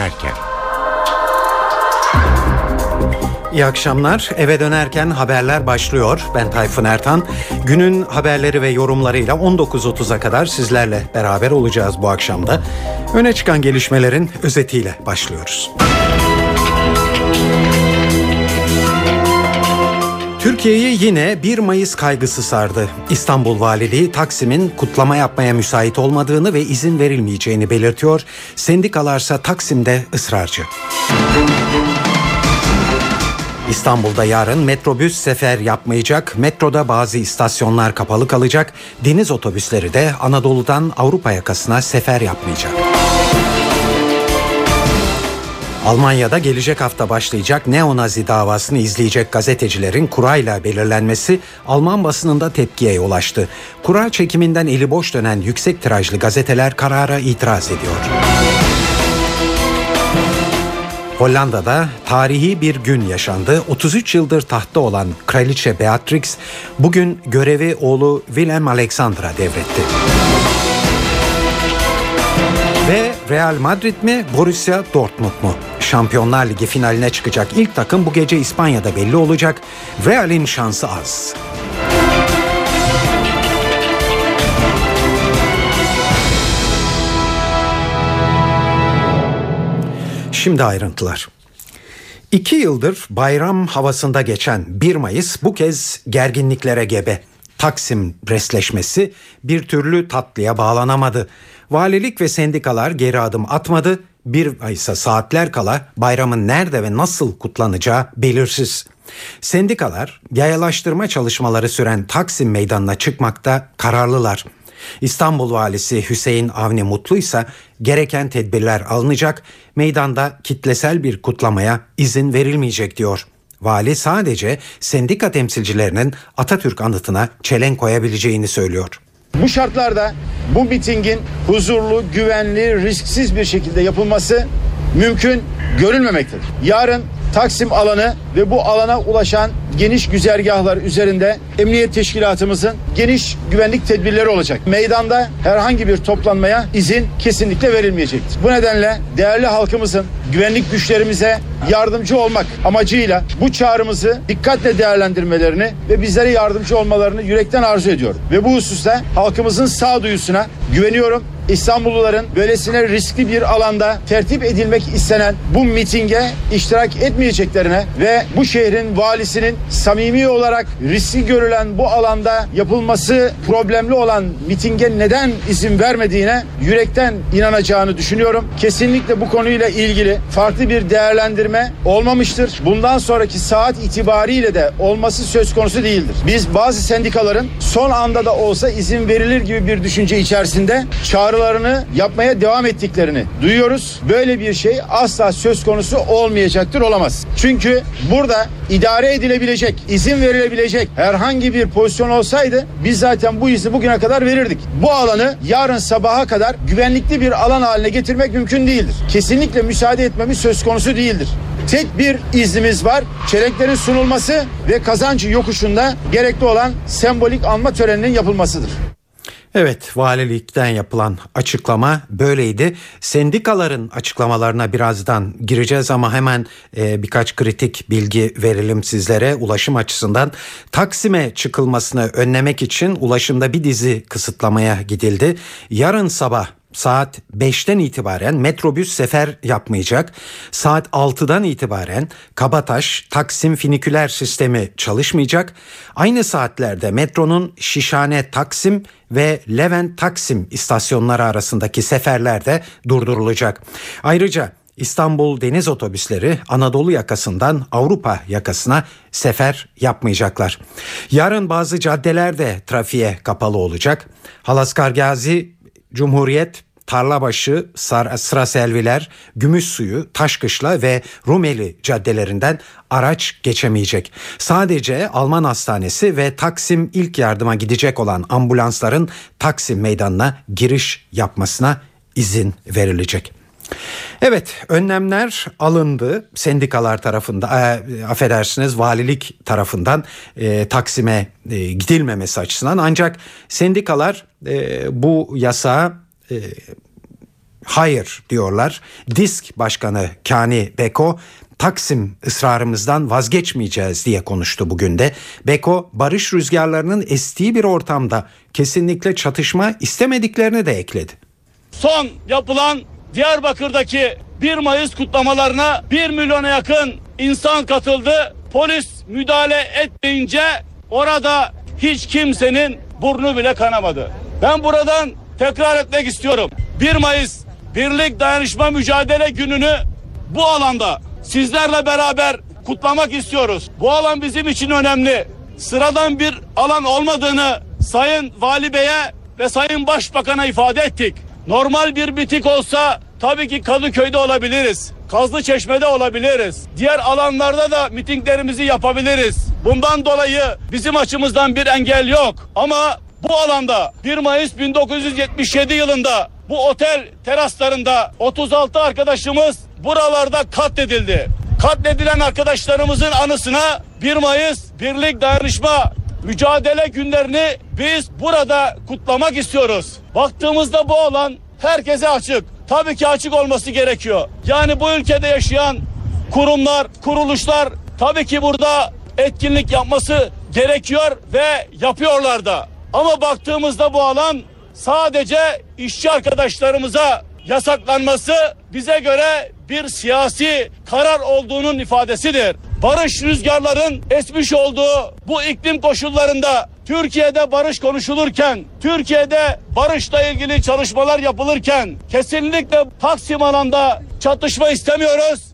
dönerken. İyi akşamlar. Eve dönerken haberler başlıyor. Ben Tayfun Ertan. Günün haberleri ve yorumlarıyla 19.30'a kadar sizlerle beraber olacağız bu akşamda. Öne çıkan gelişmelerin özetiyle başlıyoruz. Türkiye'yi yine 1 Mayıs kaygısı sardı. İstanbul Valiliği Taksim'in kutlama yapmaya müsait olmadığını ve izin verilmeyeceğini belirtiyor. Sendikalarsa Taksim'de ısrarcı. İstanbul'da yarın metrobüs sefer yapmayacak, metroda bazı istasyonlar kapalı kalacak, deniz otobüsleri de Anadolu'dan Avrupa yakasına sefer yapmayacak. Almanya'da gelecek hafta başlayacak neonazi davasını izleyecek gazetecilerin kurayla belirlenmesi Alman basınında tepkiye ulaştı. Kura çekiminden eli boş dönen yüksek tirajlı gazeteler karara itiraz ediyor. Hollanda'da tarihi bir gün yaşandı. 33 yıldır tahtta olan Kraliçe Beatrix bugün görevi oğlu Willem Alexander'a devretti. Ve Real Madrid mi Borussia Dortmund mu? Şampiyonlar Ligi finaline çıkacak ilk takım bu gece İspanya'da belli olacak. Real'in şansı az. Şimdi ayrıntılar. İki yıldır bayram havasında geçen 1 Mayıs bu kez gerginliklere gebe. Taksim resleşmesi bir türlü tatlıya bağlanamadı. Valilik ve sendikalar geri adım atmadı. Bir Mayıs'a saatler kala bayramın nerede ve nasıl kutlanacağı belirsiz. Sendikalar yayalaştırma çalışmaları süren Taksim meydanına çıkmakta kararlılar. İstanbul Valisi Hüseyin Avni Mutlu ise gereken tedbirler alınacak, meydanda kitlesel bir kutlamaya izin verilmeyecek diyor. Vali sadece sendika temsilcilerinin Atatürk anıtına çelen koyabileceğini söylüyor. Bu şartlarda bu mitingin huzurlu, güvenli, risksiz bir şekilde yapılması mümkün görülmemektedir. Yarın Taksim alanı ve bu alana ulaşan geniş güzergahlar üzerinde emniyet teşkilatımızın geniş güvenlik tedbirleri olacak. Meydanda herhangi bir toplanmaya izin kesinlikle verilmeyecektir. Bu nedenle değerli halkımızın güvenlik güçlerimize yardımcı olmak amacıyla bu çağrımızı dikkatle değerlendirmelerini ve bizlere yardımcı olmalarını yürekten arzu ediyorum. Ve bu hususta halkımızın sağduyusuna güveniyorum. İstanbulluların böylesine riskli bir alanda tertip edilmek istenen bu mitinge iştirak etmeyeceklerine ve bu şehrin valisinin samimi olarak riskli görülen bu alanda yapılması problemli olan mitinge neden izin vermediğine yürekten inanacağını düşünüyorum. Kesinlikle bu konuyla ilgili farklı bir değerlendirme olmamıştır. Bundan sonraki saat itibariyle de olması söz konusu değildir. Biz bazı sendikaların son anda da olsa izin verilir gibi bir düşünce içerisinde çağrılarını yapmaya devam ettiklerini duyuyoruz. Böyle bir şey asla söz konusu olmayacaktır, olamaz. Çünkü burada idare edilebilecek, izin verilebilecek herhangi bir pozisyon olsaydı biz zaten bu izni bugüne kadar verirdik. Bu alanı yarın sabaha kadar güvenlikli bir alan haline getirmek mümkün değildir. Kesinlikle müsaade etmemiz söz konusu değildir. Tek bir iznimiz var. Çelenklerin sunulması ve kazancı yokuşunda gerekli olan sembolik anma töreninin yapılmasıdır. Evet valilikten yapılan açıklama böyleydi. Sendikaların açıklamalarına birazdan gireceğiz ama hemen e, birkaç kritik bilgi verelim sizlere ulaşım açısından. Taksim'e çıkılmasını önlemek için ulaşımda bir dizi kısıtlamaya gidildi. Yarın sabah saat 5'ten itibaren metrobüs sefer yapmayacak. Saat 6'dan itibaren Kabataş Taksim finiküler sistemi çalışmayacak. Aynı saatlerde metronun Şişhane Taksim ve Levent Taksim istasyonları arasındaki seferler de durdurulacak. Ayrıca İstanbul deniz otobüsleri Anadolu yakasından Avrupa yakasına sefer yapmayacaklar. Yarın bazı caddeler de trafiğe kapalı olacak. Halaskar Gazi Cumhuriyet, Tarlabaşı, Sıra Selviler, Gümüşsuyu, Taşkışla ve Rumeli caddelerinden araç geçemeyecek. Sadece Alman Hastanesi ve Taksim ilk yardıma gidecek olan ambulansların Taksim meydanına giriş yapmasına izin verilecek. Evet önlemler alındı sendikalar tarafından e, affedersiniz valilik tarafından e, Taksim'e e, gidilmemesi açısından ancak sendikalar e, bu yasağı e, hayır diyorlar. Disk Başkanı Kani Beko Taksim ısrarımızdan vazgeçmeyeceğiz diye konuştu bugün de. Beko barış rüzgarlarının estiği bir ortamda kesinlikle çatışma istemediklerini de ekledi. Son yapılan Diyarbakır'daki 1 Mayıs kutlamalarına 1 milyona yakın insan katıldı. Polis müdahale etmeyince orada hiç kimsenin burnu bile kanamadı. Ben buradan tekrar etmek istiyorum. 1 Mayıs Birlik Dayanışma Mücadele Günü'nü bu alanda sizlerle beraber kutlamak istiyoruz. Bu alan bizim için önemli. Sıradan bir alan olmadığını Sayın Vali Bey'e ve Sayın Başbakan'a ifade ettik. Normal bir bitik olsa tabii ki Kadıköy'de olabiliriz. Kazlı Çeşme'de olabiliriz. Diğer alanlarda da mitinglerimizi yapabiliriz. Bundan dolayı bizim açımızdan bir engel yok. Ama bu alanda 1 Mayıs 1977 yılında bu otel teraslarında 36 arkadaşımız buralarda katledildi. Katledilen arkadaşlarımızın anısına 1 Mayıs Birlik Dayanışma Mücadele günlerini biz burada kutlamak istiyoruz. Baktığımızda bu alan herkese açık. Tabii ki açık olması gerekiyor. Yani bu ülkede yaşayan kurumlar, kuruluşlar tabii ki burada etkinlik yapması gerekiyor ve yapıyorlar da. Ama baktığımızda bu alan sadece işçi arkadaşlarımıza yasaklanması bize göre bir siyasi karar olduğunun ifadesidir. Barış rüzgarların esmiş olduğu bu iklim koşullarında Türkiye'de barış konuşulurken, Türkiye'de barışla ilgili çalışmalar yapılırken kesinlikle Taksim alanda çatışma istemiyoruz.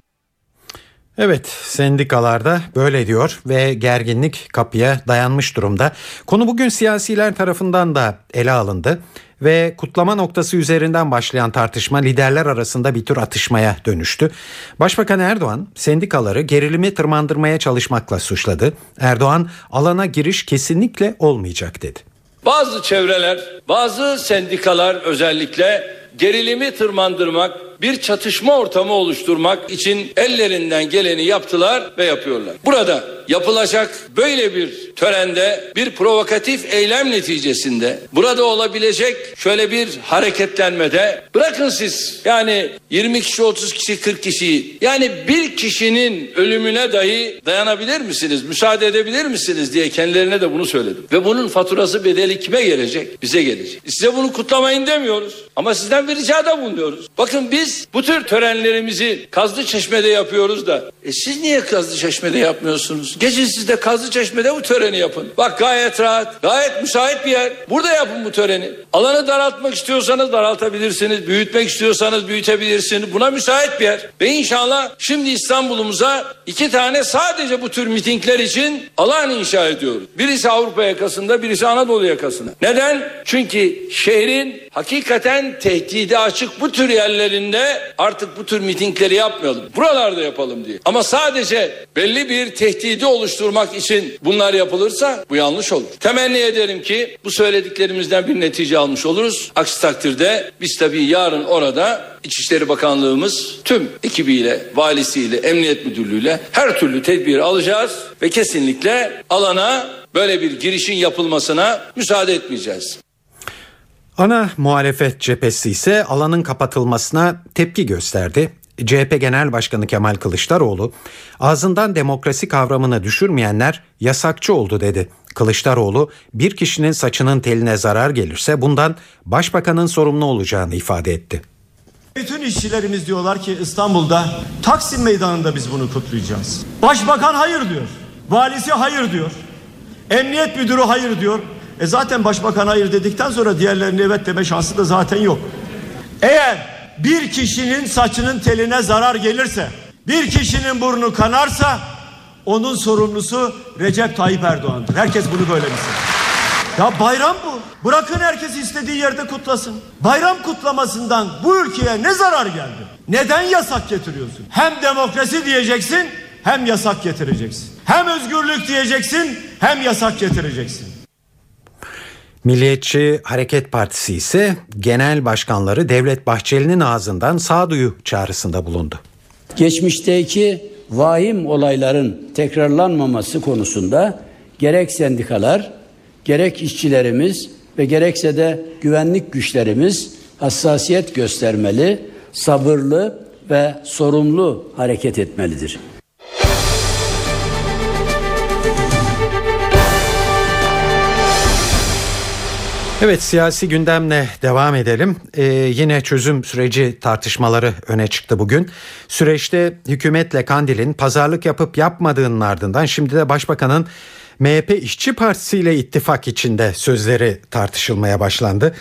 Evet sendikalarda böyle diyor ve gerginlik kapıya dayanmış durumda. Konu bugün siyasiler tarafından da ele alındı ve kutlama noktası üzerinden başlayan tartışma liderler arasında bir tür atışmaya dönüştü. Başbakan Erdoğan sendikaları gerilimi tırmandırmaya çalışmakla suçladı. Erdoğan alana giriş kesinlikle olmayacak dedi. Bazı çevreler, bazı sendikalar özellikle gerilimi tırmandırmak, bir çatışma ortamı oluşturmak için ellerinden geleni yaptılar ve yapıyorlar. Burada yapılacak böyle bir törende bir provokatif eylem neticesinde burada olabilecek şöyle bir hareketlenmede bırakın siz yani 20 kişi 30 kişi 40 kişiyi yani bir kişinin ölümüne dahi dayanabilir misiniz müsaade edebilir misiniz diye kendilerine de bunu söyledim. Ve bunun faturası bedeli kime gelecek? Bize gelecek. Size bunu kutlamayın demiyoruz ama sizden bir ricada bulunuyoruz. Bakın biz bu tür törenlerimizi Kazlı Çeşme'de yapıyoruz da e siz niye Kazlı Çeşme'de yapmıyorsunuz? Gece siz de Kazlı Çeşme'de bu töreni yapın. Bak gayet rahat, gayet müsait bir yer. Burada yapın bu töreni. Alanı daraltmak istiyorsanız daraltabilirsiniz. Büyütmek istiyorsanız büyütebilirsiniz. Buna müsait bir yer. Ve inşallah şimdi İstanbul'umuza iki tane sadece bu tür mitingler için alan inşa ediyoruz. Birisi Avrupa yakasında, birisi Anadolu yakasında. Neden? Çünkü şehrin hakikaten tehdide açık bu tür yerlerinde artık bu tür mitingleri yapmayalım. Buralarda yapalım diye. Ama sadece belli bir tehdidi oluşturmak için bunlar yapılırsa bu yanlış olur. Temenni ederim ki bu söylediklerimizden bir netice almış oluruz. Aksi takdirde biz tabii yarın orada İçişleri Bakanlığımız tüm ekibiyle, valisiyle, emniyet müdürlüğüyle her türlü tedbir alacağız ve kesinlikle alana böyle bir girişin yapılmasına müsaade etmeyeceğiz. Ana muhalefet cephesi ise alanın kapatılmasına tepki gösterdi. CHP Genel Başkanı Kemal Kılıçdaroğlu ağzından demokrasi kavramını düşürmeyenler yasakçı oldu dedi. Kılıçdaroğlu bir kişinin saçının teline zarar gelirse bundan başbakanın sorumlu olacağını ifade etti. Bütün işçilerimiz diyorlar ki İstanbul'da Taksim Meydanı'nda biz bunu kutlayacağız. Başbakan hayır diyor. Valisi hayır diyor. Emniyet müdürü hayır diyor. E zaten başbakan hayır dedikten sonra diğerlerinin evet deme şansı da zaten yok. Eğer bir kişinin saçının teline zarar gelirse, bir kişinin burnu kanarsa onun sorumlusu Recep Tayyip Erdoğan'dır. Herkes bunu böyle bilsin. Ya bayram bu. Bırakın herkes istediği yerde kutlasın. Bayram kutlamasından bu ülkeye ne zarar geldi? Neden yasak getiriyorsun? Hem demokrasi diyeceksin hem yasak getireceksin. Hem özgürlük diyeceksin hem yasak getireceksin. Milliyetçi Hareket Partisi ise genel başkanları Devlet Bahçeli'nin ağzından sağduyu çağrısında bulundu. Geçmişteki vahim olayların tekrarlanmaması konusunda gerek sendikalar, gerek işçilerimiz ve gerekse de güvenlik güçlerimiz hassasiyet göstermeli, sabırlı ve sorumlu hareket etmelidir. Evet siyasi gündemle devam edelim. Ee, yine çözüm süreci tartışmaları öne çıktı bugün. Süreçte hükümetle Kandil'in pazarlık yapıp yapmadığının ardından şimdi de Başbakan'ın MHP İşçi Partisi ile ittifak içinde sözleri tartışılmaya başlandı.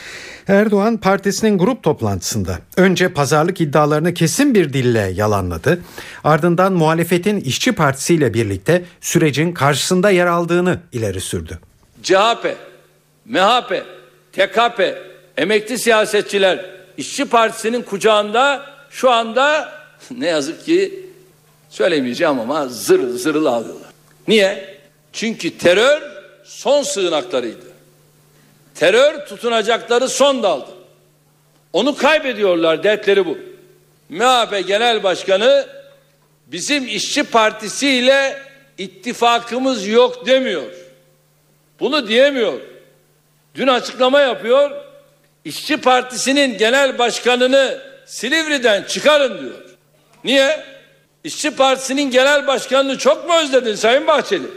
Erdoğan partisinin grup toplantısında önce pazarlık iddialarını kesin bir dille yalanladı. Ardından muhalefetin İşçi Partisi ile birlikte sürecin karşısında yer aldığını ileri sürdü. CHP, MHP, TKP, emekli siyasetçiler İşçi Partisi'nin kucağında şu anda ne yazık ki söylemeyeceğim ama zırıl zırıl ağlıyorlar. Niye? Çünkü terör son sığınaklarıydı. Terör tutunacakları son daldı. Onu kaybediyorlar dertleri bu. MHP Genel Başkanı bizim işçi partisi ile ittifakımız yok demiyor. Bunu diyemiyor. Dün açıklama yapıyor. İşçi Partisi'nin genel başkanını Silivri'den çıkarın diyor. Niye? İşçi Partisi'nin genel başkanını çok mu özledin Sayın Bahçeli?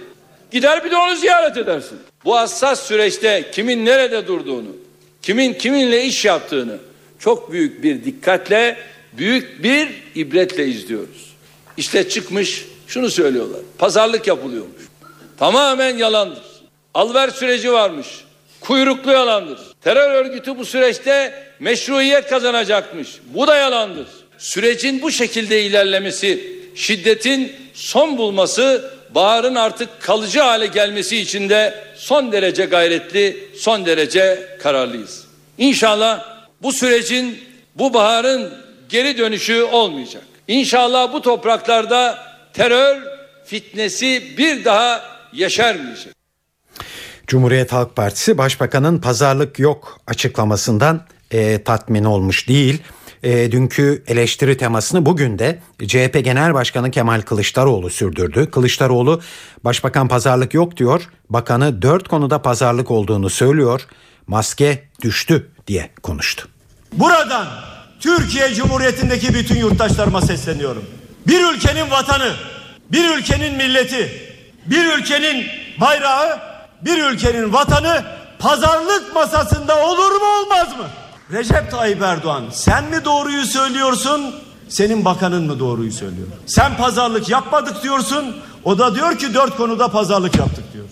Gider bir de onu ziyaret edersin. Bu hassas süreçte kimin nerede durduğunu, kimin kiminle iş yaptığını çok büyük bir dikkatle, büyük bir ibretle izliyoruz. İşte çıkmış şunu söylüyorlar. Pazarlık yapılıyormuş. Tamamen yalandır. Alver süreci varmış. Kuyruklu yalandır. Terör örgütü bu süreçte meşruiyet kazanacakmış. Bu da yalandır. Sürecin bu şekilde ilerlemesi, şiddetin son bulması, baharın artık kalıcı hale gelmesi için de son derece gayretli, son derece kararlıyız. İnşallah bu sürecin, bu baharın geri dönüşü olmayacak. İnşallah bu topraklarda terör fitnesi bir daha yaşarmayacak. Cumhuriyet Halk Partisi Başbakanın pazarlık yok açıklamasından e, tatmin olmuş değil. E, dünkü eleştiri temasını bugün de CHP Genel Başkanı Kemal Kılıçdaroğlu sürdürdü. Kılıçdaroğlu Başbakan pazarlık yok diyor. Bakanı dört konuda pazarlık olduğunu söylüyor. Maske düştü diye konuştu. Buradan Türkiye Cumhuriyeti'ndeki bütün yurttaşlarıma sesleniyorum. Bir ülkenin vatanı, bir ülkenin milleti, bir ülkenin bayrağı, bir ülkenin vatanı pazarlık masasında olur mu olmaz mı? Recep Tayyip Erdoğan sen mi doğruyu söylüyorsun, senin bakanın mı doğruyu söylüyor? Sen pazarlık yapmadık diyorsun, o da diyor ki dört konuda pazarlık yaptık diyor.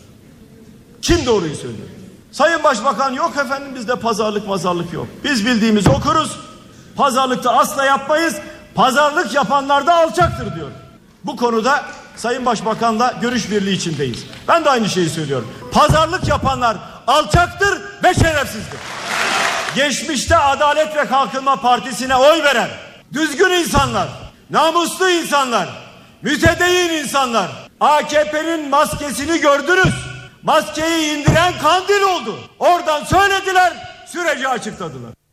Kim doğruyu söylüyor? Sayın Başbakan yok efendim bizde pazarlık mazarlık yok. Biz bildiğimizi okuruz. Pazarlıkta asla yapmayız. Pazarlık yapanlar da alçaktır diyor. Bu konuda Sayın Başbakan'la görüş birliği içindeyiz. Ben de aynı şeyi söylüyorum. Pazarlık yapanlar alçaktır ve şerefsizdir. Geçmişte Adalet ve Kalkınma Partisi'ne oy veren düzgün insanlar, namuslu insanlar, mütedeyyin insanlar AKP'nin maskesini gördünüz. Maskeyi indiren kandil oldu. Oradan söylediler, süreci açıkladılar.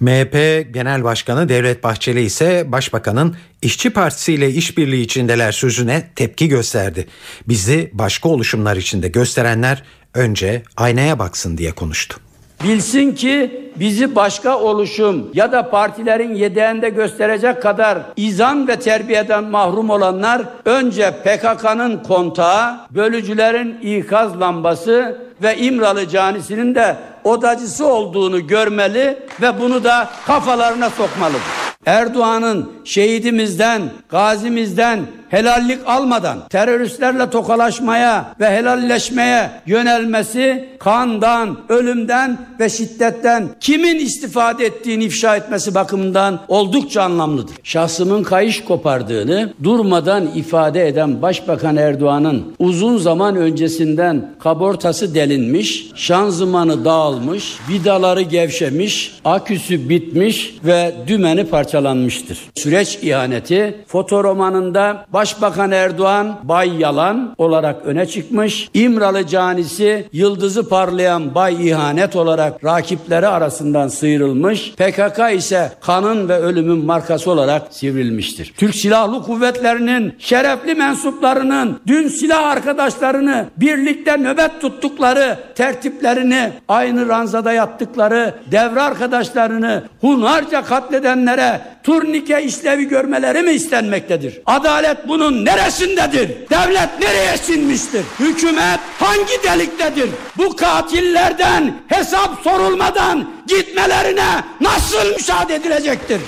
MHP Genel Başkanı Devlet Bahçeli ise Başbakanın İşçi Partisi ile işbirliği içindeler sözüne tepki gösterdi. Bizi başka oluşumlar içinde gösterenler önce aynaya baksın diye konuştu. Bilsin ki bizi başka oluşum ya da partilerin yedeğinde gösterecek kadar izan ve terbiyeden mahrum olanlar önce PKK'nın kontağı, bölücülerin ikaz lambası ve İmralı canisinin de odacısı olduğunu görmeli ve bunu da kafalarına sokmalıdır. Erdoğan'ın şehidimizden, gazimizden helallik almadan teröristlerle tokalaşmaya ve helalleşmeye yönelmesi kandan, ölümden ve şiddetten kimin istifade ettiğini ifşa etmesi bakımından oldukça anlamlıdır. Şahsımın kayış kopardığını durmadan ifade eden Başbakan Erdoğan'ın uzun zaman öncesinden kabortası delinmiş, şanzımanı dağılmış, vidaları gevşemiş, aküsü bitmiş ve dümeni parçalamış parçalanmıştır. Süreç ihaneti fotoromanında Başbakan Erdoğan Bay Yalan olarak öne çıkmış. İmralı canisi yıldızı parlayan Bay İhanet olarak rakipleri arasından sıyrılmış. PKK ise kanın ve ölümün markası olarak sivrilmiştir. Türk Silahlı Kuvvetleri'nin şerefli mensuplarının dün silah arkadaşlarını birlikte nöbet tuttukları tertiplerini aynı ranzada yattıkları devre arkadaşlarını hunharca katledenlere turnike işlevi görmeleri mi istenmektedir? Adalet bunun neresindedir? Devlet nereye sinmiştir? Hükümet hangi deliktedir? Bu katillerden hesap sorulmadan gitmelerine nasıl müsaade edilecektir?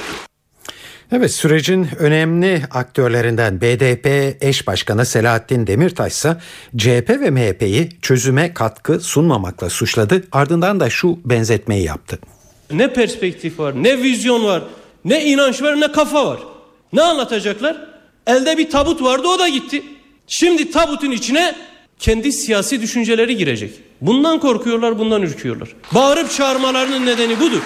Evet sürecin önemli aktörlerinden BDP eş başkanı Selahattin Demirtaş ise CHP ve MHP'yi çözüme katkı sunmamakla suçladı. Ardından da şu benzetmeyi yaptı. Ne perspektif var, ne vizyon var, ne inanç var, ne kafa var. Ne anlatacaklar? Elde bir tabut vardı o da gitti. Şimdi tabutun içine kendi siyasi düşünceleri girecek. Bundan korkuyorlar, bundan ürküyorlar. Bağırıp çağırmalarının nedeni budur.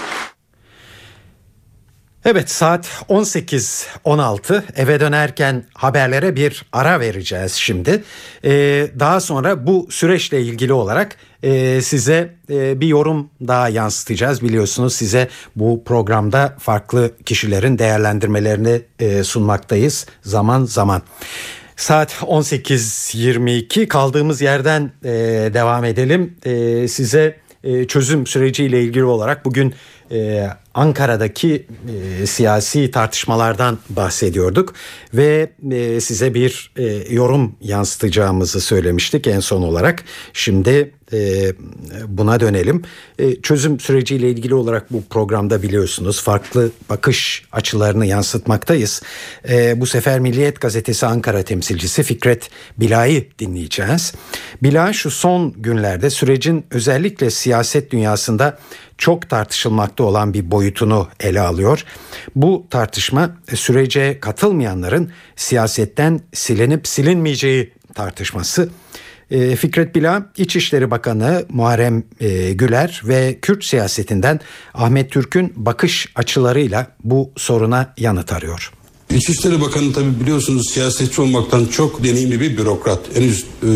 Evet saat 18.16 eve dönerken haberlere bir ara vereceğiz şimdi. Ee, daha sonra bu süreçle ilgili olarak e, size e, bir yorum daha yansıtacağız. Biliyorsunuz size bu programda farklı kişilerin değerlendirmelerini e, sunmaktayız zaman zaman. Saat 18.22 kaldığımız yerden e, devam edelim. E, size e, çözüm süreciyle ilgili olarak bugün e, Ankara'daki e, siyasi tartışmalardan bahsediyorduk ve e, size bir e, yorum yansıtacağımızı söylemiştik en son olarak. Şimdi e, buna dönelim. E, çözüm süreciyle ilgili olarak bu programda biliyorsunuz farklı bakış açılarını yansıtmaktayız. E, bu sefer Milliyet Gazetesi Ankara temsilcisi Fikret Bila'yı dinleyeceğiz. Bila şu son günlerde sürecin özellikle siyaset dünyasında çok tartışılmakta olan bir boyutunu ele alıyor. Bu tartışma sürece katılmayanların siyasetten silinip silinmeyeceği tartışması. E, Fikret Bila, İçişleri Bakanı Muharrem e, Güler ve Kürt siyasetinden Ahmet Türk'ün bakış açılarıyla bu soruna yanıt arıyor. İçişleri Bakanı tabi biliyorsunuz siyasetçi olmaktan çok deneyimli bir bürokrat. Henüz e,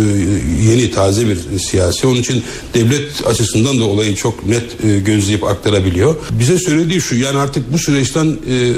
yeni taze bir siyasi. Onun için devlet açısından da olayı çok net e, gözleyip aktarabiliyor. Bize söylediği şu yani artık bu süreçten e,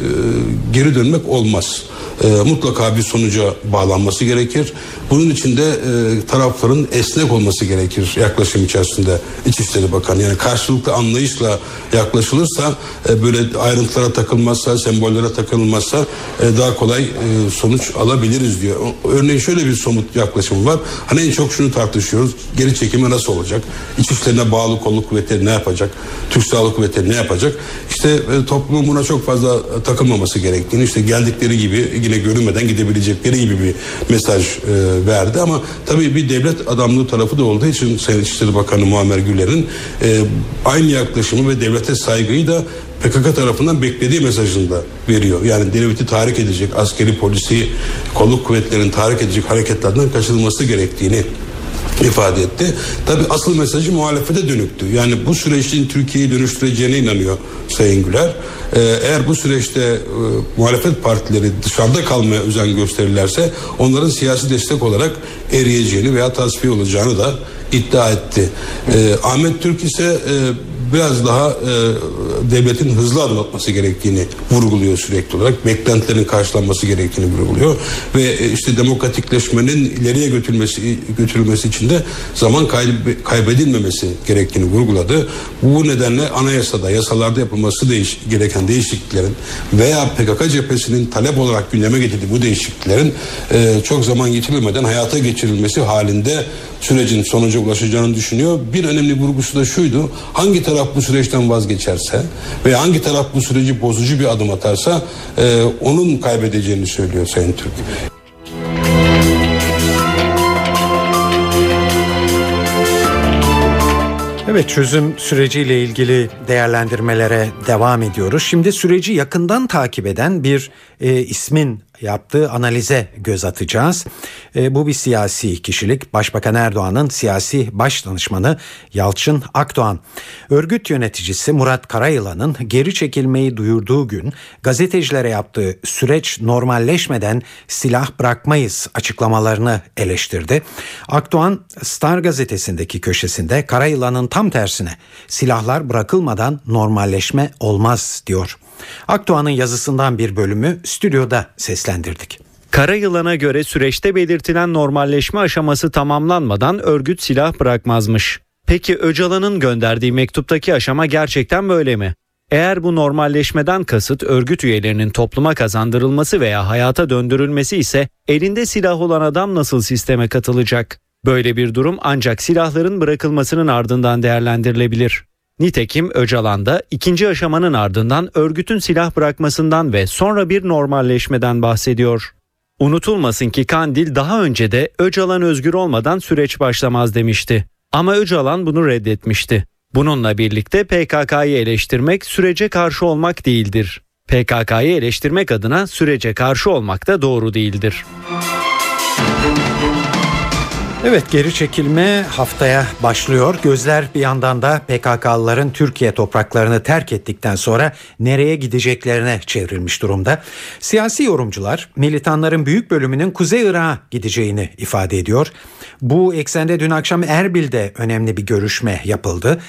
geri dönmek olmaz. E, mutlaka bir sonuca bağlanması gerekir. Bunun için de e, tarafların esnek olması gerekir yaklaşım içerisinde İçişleri Bakanı. Yani karşılıklı anlayışla yaklaşılırsa e, böyle ayrıntılara takılmazsa, sembollere takılmazsa e, daha kolay e, sonuç alabiliriz diyor. Örneğin şöyle bir somut yaklaşım var. Hani en çok şunu tartışıyoruz. Geri çekimi nasıl olacak? İçişlerine bağlı kolluk kuvvetleri ne yapacak? Türk Silahlı Kuvvetleri ne yapacak? İşte e, toplumun buna çok fazla takılmaması gerektiğini işte geldikleri gibi yine görünmeden gidebilecekleri gibi bir mesaj e, verdi ama tabii bir devlet adamlığı tarafı da olduğu için Sayın İçişleri Bakanı Muammer Güler'in e, aynı yaklaşımı ve devlete saygıyı da PKK tarafından beklediği mesajını da veriyor. Yani devleti tahrik edecek, askeri polisi, kolluk kuvvetlerinin tahrik edecek hareketlerden kaçınılması gerektiğini ifade etti. Tabi asıl mesajı muhalefete dönüktü. Yani bu süreçin Türkiye'yi dönüştüreceğine inanıyor Sayın Güler. Ee, eğer bu süreçte e, muhalefet partileri dışarıda kalmaya özen gösterirlerse onların siyasi destek olarak eriyeceğini veya tasfiye olacağını da iddia etti. Ee, Ahmet Türk ise e, biraz daha e, devletin hızlı adım atması gerektiğini vurguluyor sürekli olarak. Beklentilerin karşılanması gerektiğini vurguluyor. Ve e, işte demokratikleşmenin ileriye götürülmesi, götürülmesi için de zaman kayb- kaybedilmemesi gerektiğini vurguladı. Bu nedenle anayasada, yasalarda yapılması değiş gereken değişikliklerin veya PKK cephesinin talep olarak gündeme getirdiği bu değişikliklerin e, çok zaman geçirilmeden hayata geçirilmesi halinde sürecin sonuca ulaşacağını düşünüyor. Bir önemli vurgusu da şuydu. Hangi taraf bu süreçten vazgeçerse ve hangi taraf bu süreci bozucu bir adım atarsa e, onun kaybedeceğini söylüyor Sayın Türk. Evet çözüm süreciyle ilgili değerlendirmelere devam ediyoruz. Şimdi süreci yakından takip eden bir e, ismin yaptığı analize göz atacağız. E, bu bir siyasi kişilik. Başbakan Erdoğan'ın siyasi baş danışmanı Yalçın Akdoğan. Örgüt yöneticisi Murat Karayılan'ın geri çekilmeyi duyurduğu gün gazetecilere yaptığı süreç normalleşmeden silah bırakmayız açıklamalarını eleştirdi. Akdoğan Star gazetesindeki köşesinde Karayılan'ın tam tersine silahlar bırakılmadan normalleşme olmaz diyor. Akdoğan'ın yazısından bir bölümü stüdyoda seslendirdik. Karayılan'a göre süreçte belirtilen normalleşme aşaması tamamlanmadan örgüt silah bırakmazmış. Peki Öcalan'ın gönderdiği mektuptaki aşama gerçekten böyle mi? Eğer bu normalleşmeden kasıt örgüt üyelerinin topluma kazandırılması veya hayata döndürülmesi ise elinde silah olan adam nasıl sisteme katılacak? Böyle bir durum ancak silahların bırakılmasının ardından değerlendirilebilir. Nitekim Öcalan'da ikinci aşamanın ardından örgütün silah bırakmasından ve sonra bir normalleşmeden bahsediyor. Unutulmasın ki Kandil daha önce de Öcalan özgür olmadan süreç başlamaz demişti. Ama Öcalan bunu reddetmişti. Bununla birlikte PKK'yı eleştirmek sürece karşı olmak değildir. PKK'yı eleştirmek adına sürece karşı olmak da doğru değildir. Evet geri çekilme haftaya başlıyor. Gözler bir yandan da PKK'lıların Türkiye topraklarını terk ettikten sonra nereye gideceklerine çevrilmiş durumda. Siyasi yorumcular militanların büyük bölümünün Kuzey Irak'a gideceğini ifade ediyor. Bu eksende dün akşam Erbil'de önemli bir görüşme yapıldı.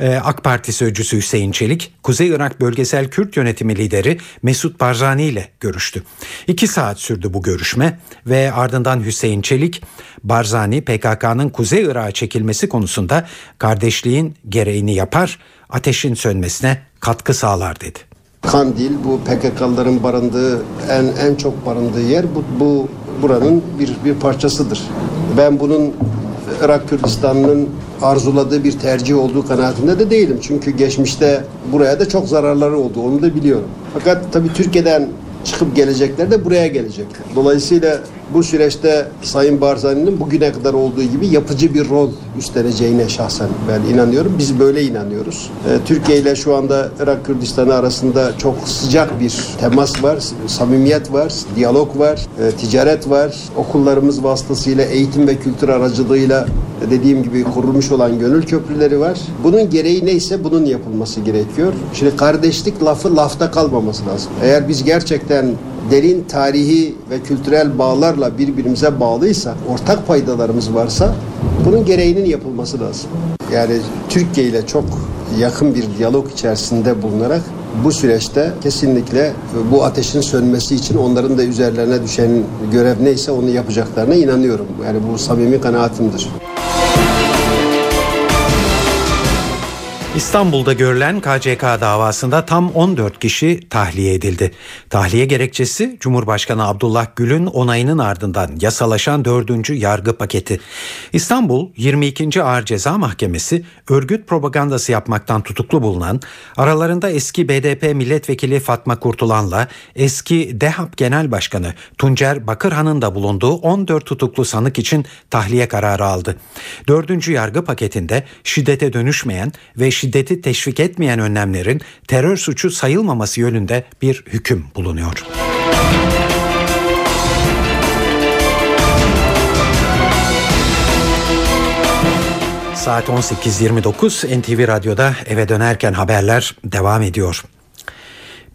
Ee, AK Parti sözcüsü Hüseyin Çelik, Kuzey Irak Bölgesel Kürt Yönetimi lideri Mesut Barzani ile görüştü. İki saat sürdü bu görüşme ve ardından Hüseyin Çelik, Barzani PKK'nın Kuzey Irak'a çekilmesi konusunda kardeşliğin gereğini yapar, ateşin sönmesine katkı sağlar dedi. Kandil bu PKK'ların barındığı en en çok barındığı yer bu, bu buranın bir bir parçasıdır. Ben bunun Irak Kürdistan'ın arzuladığı bir tercih olduğu kanaatinde de değilim. Çünkü geçmişte buraya da çok zararları oldu. Onu da biliyorum. Fakat tabii Türkiye'den çıkıp gelecekler de buraya gelecek. Dolayısıyla bu süreçte Sayın Barzani'nin bugüne kadar olduğu gibi yapıcı bir rol üstleneceğine şahsen ben inanıyorum. Biz böyle inanıyoruz. Ee, Türkiye ile şu anda Irak Kürdistanı arasında çok sıcak bir temas var, samimiyet var, diyalog var, e, ticaret var. Okullarımız vasıtasıyla eğitim ve kültür aracılığıyla e, dediğim gibi kurulmuş olan gönül köprüleri var. Bunun gereği neyse bunun yapılması gerekiyor. Şimdi kardeşlik lafı lafta kalmaması lazım. Eğer biz gerçekten derin tarihi ve kültürel bağlarla birbirimize bağlıysa, ortak paydalarımız varsa bunun gereğinin yapılması lazım. Yani Türkiye ile çok yakın bir diyalog içerisinde bulunarak bu süreçte kesinlikle bu ateşin sönmesi için onların da üzerlerine düşen görev neyse onu yapacaklarına inanıyorum. Yani bu samimi kanaatimdir. İstanbul'da görülen KCK davasında tam 14 kişi tahliye edildi. Tahliye gerekçesi Cumhurbaşkanı Abdullah Gül'ün onayının ardından yasalaşan 4. yargı paketi. İstanbul 22. Ağır Ceza Mahkemesi örgüt propagandası yapmaktan tutuklu bulunan aralarında eski BDP milletvekili Fatma Kurtulan'la eski DEHAP Genel Başkanı Tuncer Bakırhan'ın da bulunduğu 14 tutuklu sanık için tahliye kararı aldı. 4. yargı paketinde şiddete dönüşmeyen ve şiddeti teşvik etmeyen önlemlerin terör suçu sayılmaması yönünde bir hüküm bulunuyor. Saat 18.29 NTV Radyo'da eve dönerken haberler devam ediyor.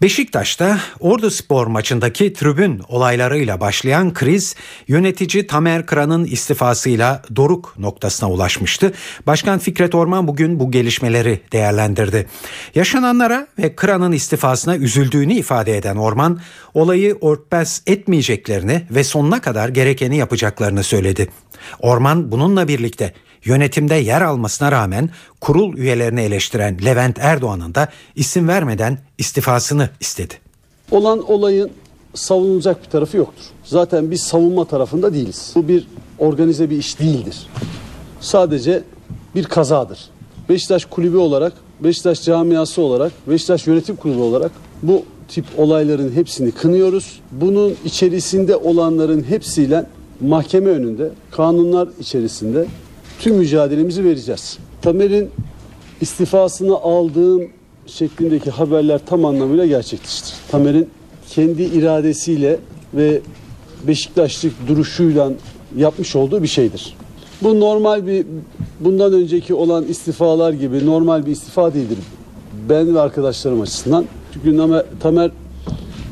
Beşiktaş'ta Ordu Spor maçındaki tribün olaylarıyla başlayan kriz yönetici Tamer Kıran'ın istifasıyla doruk noktasına ulaşmıştı. Başkan Fikret Orman bugün bu gelişmeleri değerlendirdi. Yaşananlara ve Kıran'ın istifasına üzüldüğünü ifade eden Orman olayı örtbas etmeyeceklerini ve sonuna kadar gerekeni yapacaklarını söyledi. Orman bununla birlikte yönetimde yer almasına rağmen kurul üyelerini eleştiren Levent Erdoğan'ın da isim vermeden istifasını istedi. Olan olayın savunulacak bir tarafı yoktur. Zaten biz savunma tarafında değiliz. Bu bir organize bir iş değildir. Sadece bir kazadır. Beşiktaş kulübü olarak, Beşiktaş camiası olarak, Beşiktaş yönetim kurulu olarak bu tip olayların hepsini kınıyoruz. Bunun içerisinde olanların hepsiyle mahkeme önünde, kanunlar içerisinde tüm mücadelemizi vereceğiz. Tamer'in istifasını aldığım şeklindeki haberler tam anlamıyla gerçekleştir. Tamer'in kendi iradesiyle ve Beşiktaşlık duruşuyla yapmış olduğu bir şeydir. Bu normal bir bundan önceki olan istifalar gibi normal bir istifa değildir. Ben ve arkadaşlarım açısından. Çünkü Tamer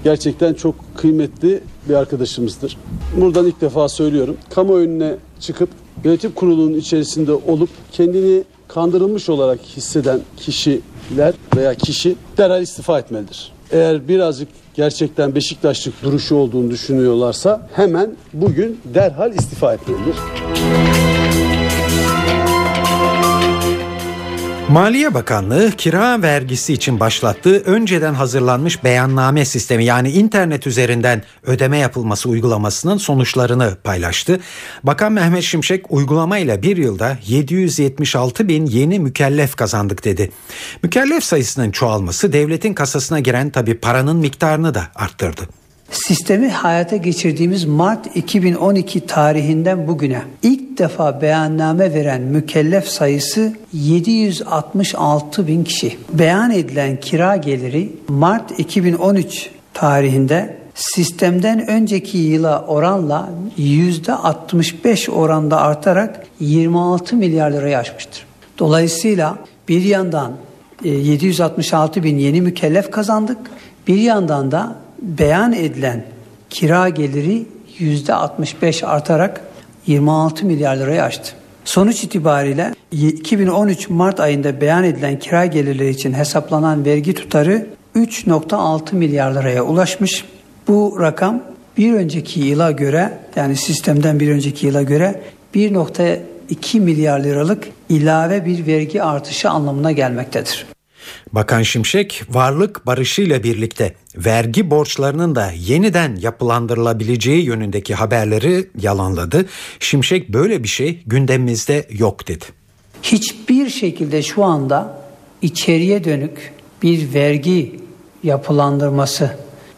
gerçekten çok kıymetli bir arkadaşımızdır. Buradan ilk defa söylüyorum. Kamuoyuna çıkıp yönetim kurulunun içerisinde olup kendini kandırılmış olarak hisseden kişiler veya kişi derhal istifa etmelidir. Eğer birazcık gerçekten Beşiktaşlık duruşu olduğunu düşünüyorlarsa hemen bugün derhal istifa etmelidir. Maliye Bakanlığı kira vergisi için başlattığı önceden hazırlanmış beyanname sistemi yani internet üzerinden ödeme yapılması uygulamasının sonuçlarını paylaştı. Bakan Mehmet Şimşek uygulamayla bir yılda 776 bin yeni mükellef kazandık dedi. Mükellef sayısının çoğalması devletin kasasına giren tabi paranın miktarını da arttırdı. Sistemi hayata geçirdiğimiz Mart 2012 tarihinden bugüne ilk defa beyanname veren mükellef sayısı 766 bin kişi. Beyan edilen kira geliri Mart 2013 tarihinde sistemden önceki yıla oranla %65 oranda artarak 26 milyar lirayı aşmıştır. Dolayısıyla bir yandan 766 bin yeni mükellef kazandık. Bir yandan da beyan edilen kira geliri %65 artarak 26 milyar lirayı aştı. Sonuç itibariyle 2013 Mart ayında beyan edilen kira gelirleri için hesaplanan vergi tutarı 3.6 milyar liraya ulaşmış. Bu rakam bir önceki yıla göre yani sistemden bir önceki yıla göre 1.2 milyar liralık ilave bir vergi artışı anlamına gelmektedir. Bakan Şimşek varlık barışıyla birlikte vergi borçlarının da yeniden yapılandırılabileceği yönündeki haberleri yalanladı. Şimşek böyle bir şey gündemimizde yok dedi. Hiçbir şekilde şu anda içeriye dönük bir vergi yapılandırması,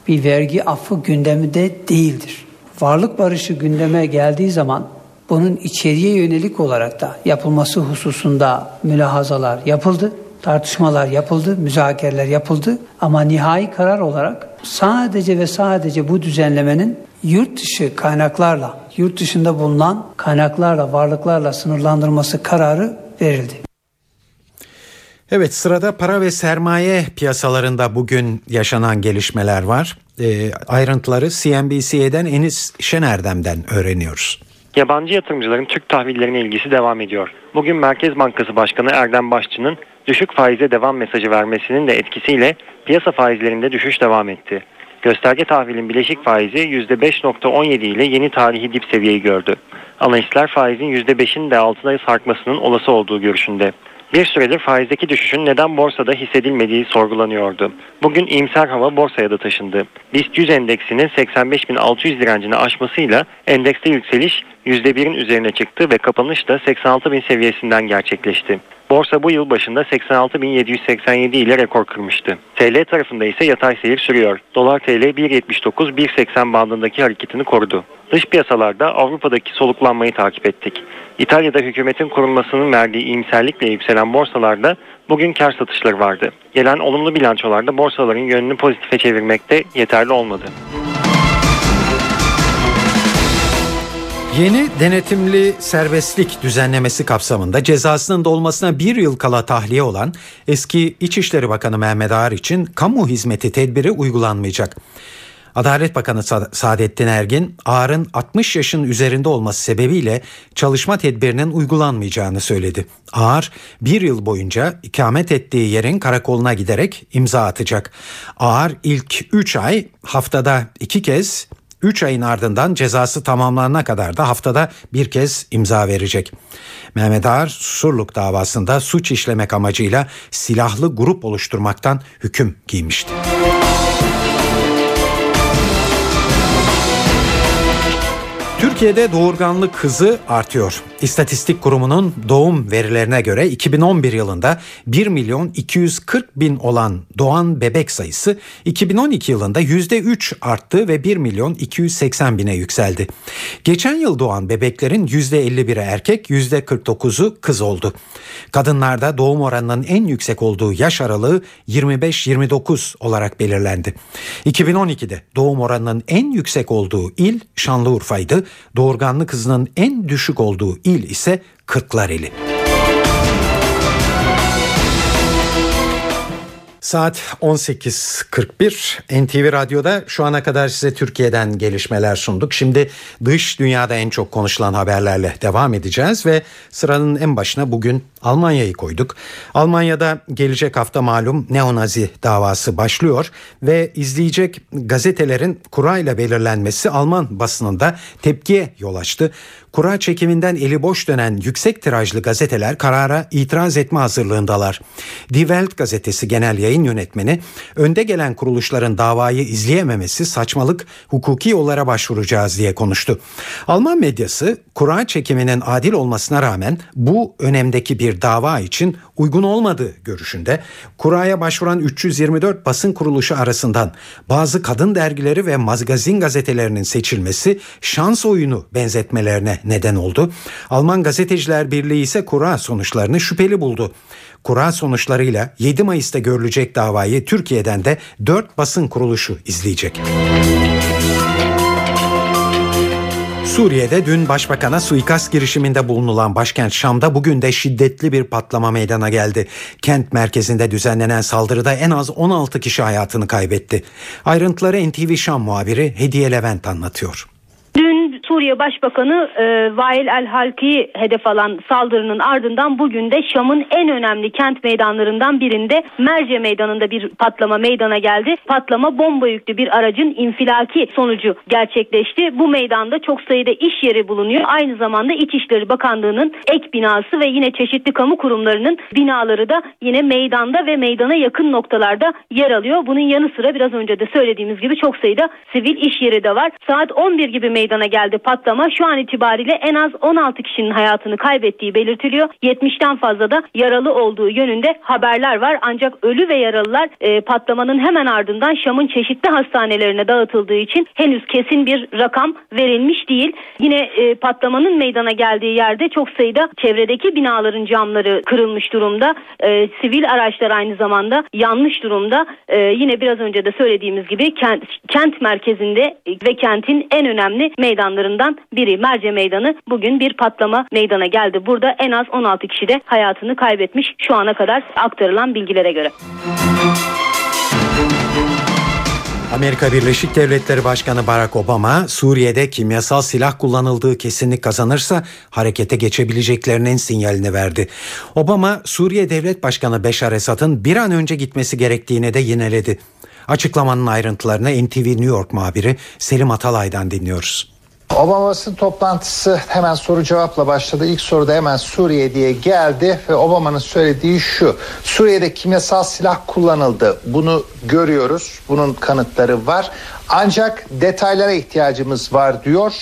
bir vergi affı gündeminde değildir. Varlık barışı gündeme geldiği zaman bunun içeriye yönelik olarak da yapılması hususunda mülahazalar yapıldı tartışmalar yapıldı, müzakereler yapıldı ama nihai karar olarak sadece ve sadece bu düzenlemenin yurt dışı kaynaklarla, yurt dışında bulunan kaynaklarla, varlıklarla sınırlandırması kararı verildi. Evet sırada para ve sermaye piyasalarında bugün yaşanan gelişmeler var. E, ayrıntıları CNBC'den Enis Şenerdem'den öğreniyoruz. Yabancı yatırımcıların Türk tahvillerine ilgisi devam ediyor. Bugün Merkez Bankası Başkanı Erdem Başçı'nın düşük faize devam mesajı vermesinin de etkisiyle piyasa faizlerinde düşüş devam etti. Gösterge tahvilin bileşik faizi %5.17 ile yeni tarihi dip seviyeyi gördü. Analistler faizin %5'in de altına sarkmasının olası olduğu görüşünde. Bir süredir faizdeki düşüşün neden borsada hissedilmediği sorgulanıyordu. Bugün iyimser hava borsaya da taşındı. BIST 100 endeksinin 85.600 direncini aşmasıyla endekste yükseliş %1'in üzerine çıktı ve kapanış da 86.000 seviyesinden gerçekleşti. Borsa bu yıl başında 86.787 ile rekor kırmıştı. TL tarafında ise yatay seyir sürüyor. Dolar TL 1.79-1.80 bandındaki hareketini korudu. Dış piyasalarda Avrupa'daki soluklanmayı takip ettik. İtalya'da hükümetin kurulmasının verdiği iyimserlikle yükselen borsalarda bugün kar satışları vardı. Gelen olumlu bilançolarda borsaların yönünü pozitife çevirmekte yeterli olmadı. Yeni denetimli serbestlik düzenlemesi kapsamında cezasının dolmasına bir yıl kala tahliye olan eski İçişleri Bakanı Mehmet Ağar için kamu hizmeti tedbiri uygulanmayacak. Adalet Bakanı Saadettin Ergin, Ağar'ın 60 yaşın üzerinde olması sebebiyle çalışma tedbirinin uygulanmayacağını söyledi. Ağar bir yıl boyunca ikamet ettiği yerin karakoluna giderek imza atacak. Ağar ilk 3 ay haftada 2 kez 3 ayın ardından cezası tamamlanana kadar da haftada bir kez imza verecek. Mehmet Ağar Surluk davasında suç işlemek amacıyla silahlı grup oluşturmaktan hüküm giymişti. Türkiye'de doğurganlık hızı artıyor. İstatistik Kurumu'nun doğum verilerine göre 2011 yılında 1 milyon 240 bin olan doğan bebek sayısı 2012 yılında %3 arttı ve 1 milyon 280 bine yükseldi. Geçen yıl doğan bebeklerin %51'i erkek, %49'u kız oldu. Kadınlarda doğum oranının en yüksek olduğu yaş aralığı 25-29 olarak belirlendi. 2012'de doğum oranının en yüksek olduğu il Şanlıurfa'ydı. Doğurganlık hızının en düşük olduğu il ise Kırklareli. Saat 18.41 NTV Radyo'da şu ana kadar size Türkiye'den gelişmeler sunduk. Şimdi dış dünyada en çok konuşulan haberlerle devam edeceğiz ve sıranın en başına bugün Almanya'yı koyduk. Almanya'da gelecek hafta malum neonazi davası başlıyor ve izleyecek gazetelerin kurayla belirlenmesi Alman basınında tepkiye yol açtı. Kura çekiminden eli boş dönen yüksek tirajlı gazeteler karara itiraz etme hazırlığındalar. Die Welt gazetesi genel yayın yönetmeni önde gelen kuruluşların davayı izleyememesi saçmalık hukuki yollara başvuracağız diye konuştu. Alman medyası kura çekiminin adil olmasına rağmen bu önemdeki dava için uygun olmadığı görüşünde kuraya başvuran 324 basın kuruluşu arasından bazı kadın dergileri ve magazin gazetelerinin seçilmesi şans oyunu benzetmelerine neden oldu. Alman Gazeteciler Birliği ise kura sonuçlarını şüpheli buldu. Kura sonuçlarıyla 7 Mayıs'ta görülecek davayı Türkiye'den de 4 basın kuruluşu izleyecek. Suriye'de dün başbakana suikast girişiminde bulunulan başkent Şam'da bugün de şiddetli bir patlama meydana geldi. Kent merkezinde düzenlenen saldırıda en az 16 kişi hayatını kaybetti. Ayrıntıları NTV Şam muhabiri Hediye Levent anlatıyor. Dün Suriye Başbakanı e, Vail El Halki'yi hedef alan saldırının ardından bugün de Şam'ın en önemli kent meydanlarından birinde Merce Meydanı'nda bir patlama meydana geldi. Patlama bomba yüklü bir aracın infilaki sonucu gerçekleşti. Bu meydanda çok sayıda iş yeri bulunuyor. Aynı zamanda İçişleri Bakanlığı'nın ek binası ve yine çeşitli kamu kurumlarının binaları da yine meydanda ve meydana yakın noktalarda yer alıyor. Bunun yanı sıra biraz önce de söylediğimiz gibi çok sayıda sivil iş yeri de var. Saat 11 gibi meydana geldi patlama. Şu an itibariyle en az 16 kişinin hayatını kaybettiği belirtiliyor. 70'ten fazla da yaralı olduğu yönünde haberler var. Ancak ölü ve yaralılar e, patlamanın hemen ardından Şam'ın çeşitli hastanelerine dağıtıldığı için henüz kesin bir rakam verilmiş değil. Yine e, patlamanın meydana geldiği yerde çok sayıda çevredeki binaların camları kırılmış durumda. E, sivil araçlar aynı zamanda yanlış durumda. E, yine biraz önce de söylediğimiz gibi kent, kent merkezinde ve kentin en önemli meydanlarından biri Merce Meydanı bugün bir patlama meydana geldi. Burada en az 16 kişi de hayatını kaybetmiş şu ana kadar aktarılan bilgilere göre. Amerika Birleşik Devletleri Başkanı Barack Obama Suriye'de kimyasal silah kullanıldığı kesinlik kazanırsa harekete geçebileceklerinin sinyalini verdi. Obama Suriye Devlet Başkanı Beşar Esad'ın bir an önce gitmesi gerektiğini de yineledi. Açıklamanın ayrıntılarını NTV New York muhabiri Selim Atalay'dan dinliyoruz. Obama basın toplantısı hemen soru cevapla başladı. İlk soruda hemen Suriye diye geldi ve Obama'nın söylediği şu. Suriye'de kimyasal silah kullanıldı. Bunu görüyoruz. Bunun kanıtları var. Ancak detaylara ihtiyacımız var diyor.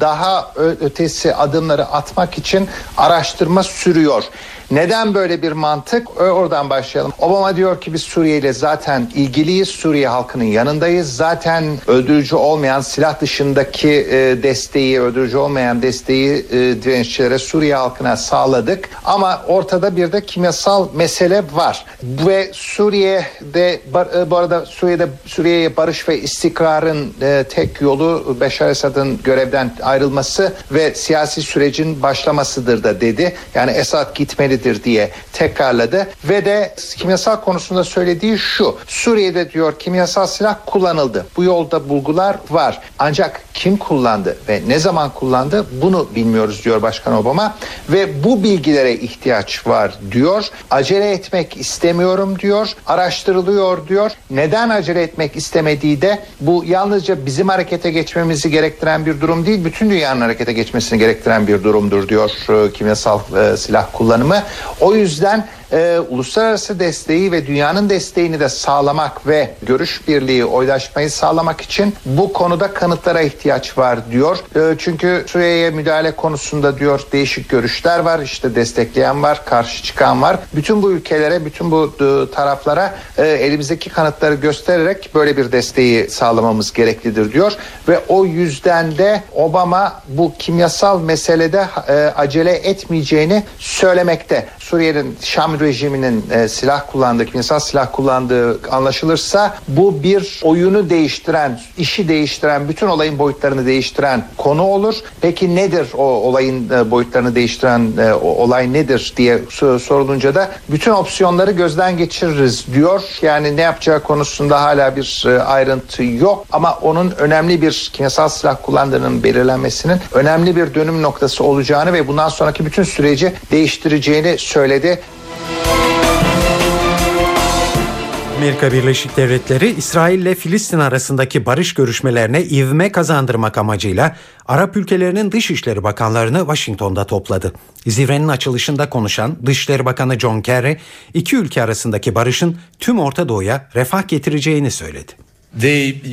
Daha ötesi adımları atmak için araştırma sürüyor. Neden böyle bir mantık? Oradan başlayalım. Obama diyor ki biz Suriye ile zaten ilgiliyiz. Suriye halkının yanındayız. Zaten öldürücü olmayan silah dışındaki e, desteği, öldürücü olmayan desteği e, Suriye halkına sağladık. Ama ortada bir de kimyasal mesele var. Ve Suriye'de e, bu arada Suriye'de Suriye'ye barış ve istikrarın tek yolu Beşar Esad'ın görevden ayrılması ve siyasi sürecin başlamasıdır da dedi. Yani Esad gitmeli önemlidir diye tekrarladı ve de kimyasal konusunda söylediği şu. Suriye'de diyor kimyasal silah kullanıldı. Bu yolda bulgular var. Ancak kim kullandı ve ne zaman kullandı bunu bilmiyoruz diyor Başkan Obama ve bu bilgilere ihtiyaç var diyor. Acele etmek istemiyorum diyor. Araştırılıyor diyor. Neden acele etmek istemediği de bu yalnızca bizim harekete geçmemizi gerektiren bir durum değil. Bütün dünyanın harekete geçmesini gerektiren bir durumdur diyor e, kimyasal e, silah kullanımı. O yüzden e, uluslararası desteği ve dünyanın desteğini de sağlamak ve görüş birliği, oylaşmayı sağlamak için bu konuda kanıtlara ihtiyaç var diyor. E, çünkü Suriye'ye müdahale konusunda diyor değişik görüşler var. İşte destekleyen var, karşı çıkan var. Bütün bu ülkelere, bütün bu e, taraflara e, elimizdeki kanıtları göstererek böyle bir desteği sağlamamız gereklidir diyor ve o yüzden de Obama bu kimyasal meselede e, acele etmeyeceğini söylemekte. Suriye'nin Şam rejiminin e, silah kullandığı, kimyasal silah kullandığı anlaşılırsa bu bir oyunu değiştiren, işi değiştiren, bütün olayın boyutlarını değiştiren konu olur. Peki nedir o olayın e, boyutlarını değiştiren e, o olay nedir diye sorulunca da bütün opsiyonları gözden geçiririz diyor. Yani ne yapacağı konusunda hala bir e, ayrıntı yok ama onun önemli bir kimyasal silah kullandığının belirlenmesinin önemli bir dönüm noktası olacağını ve bundan sonraki bütün süreci değiştireceğini söyledi. Amerika Birleşik Devletleri İsrail ile Filistin arasındaki barış görüşmelerine ivme kazandırmak amacıyla Arap ülkelerinin dışişleri bakanlarını Washington'da topladı. Zirvenin açılışında konuşan Dışişleri Bakanı John Kerry, iki ülke arasındaki barışın tüm Orta Doğu'ya refah getireceğini söyledi.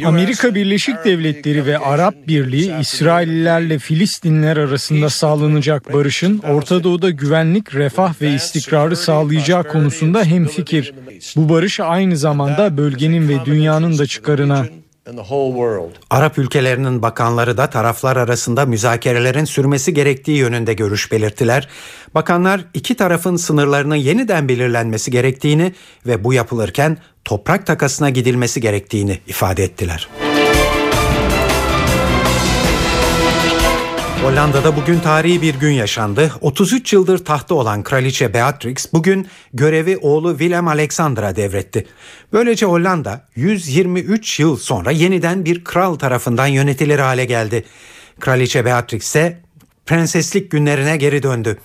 Amerika Birleşik Devletleri ve Arap Birliği İsraillilerle Filistinler arasında sağlanacak barışın Orta Doğu'da güvenlik, refah ve istikrarı sağlayacağı konusunda hemfikir. Bu barış aynı zamanda bölgenin ve dünyanın da çıkarına. Arap ülkelerinin bakanları da taraflar arasında müzakerelerin sürmesi gerektiği yönünde görüş belirttiler. Bakanlar iki tarafın sınırlarının yeniden belirlenmesi gerektiğini ve bu yapılırken toprak takasına gidilmesi gerektiğini ifade ettiler. Hollanda'da bugün tarihi bir gün yaşandı. 33 yıldır tahta olan kraliçe Beatrix bugün görevi oğlu Willem Alexander'a devretti. Böylece Hollanda 123 yıl sonra yeniden bir kral tarafından yönetilir hale geldi. Kraliçe Beatrix ise prenseslik günlerine geri döndü.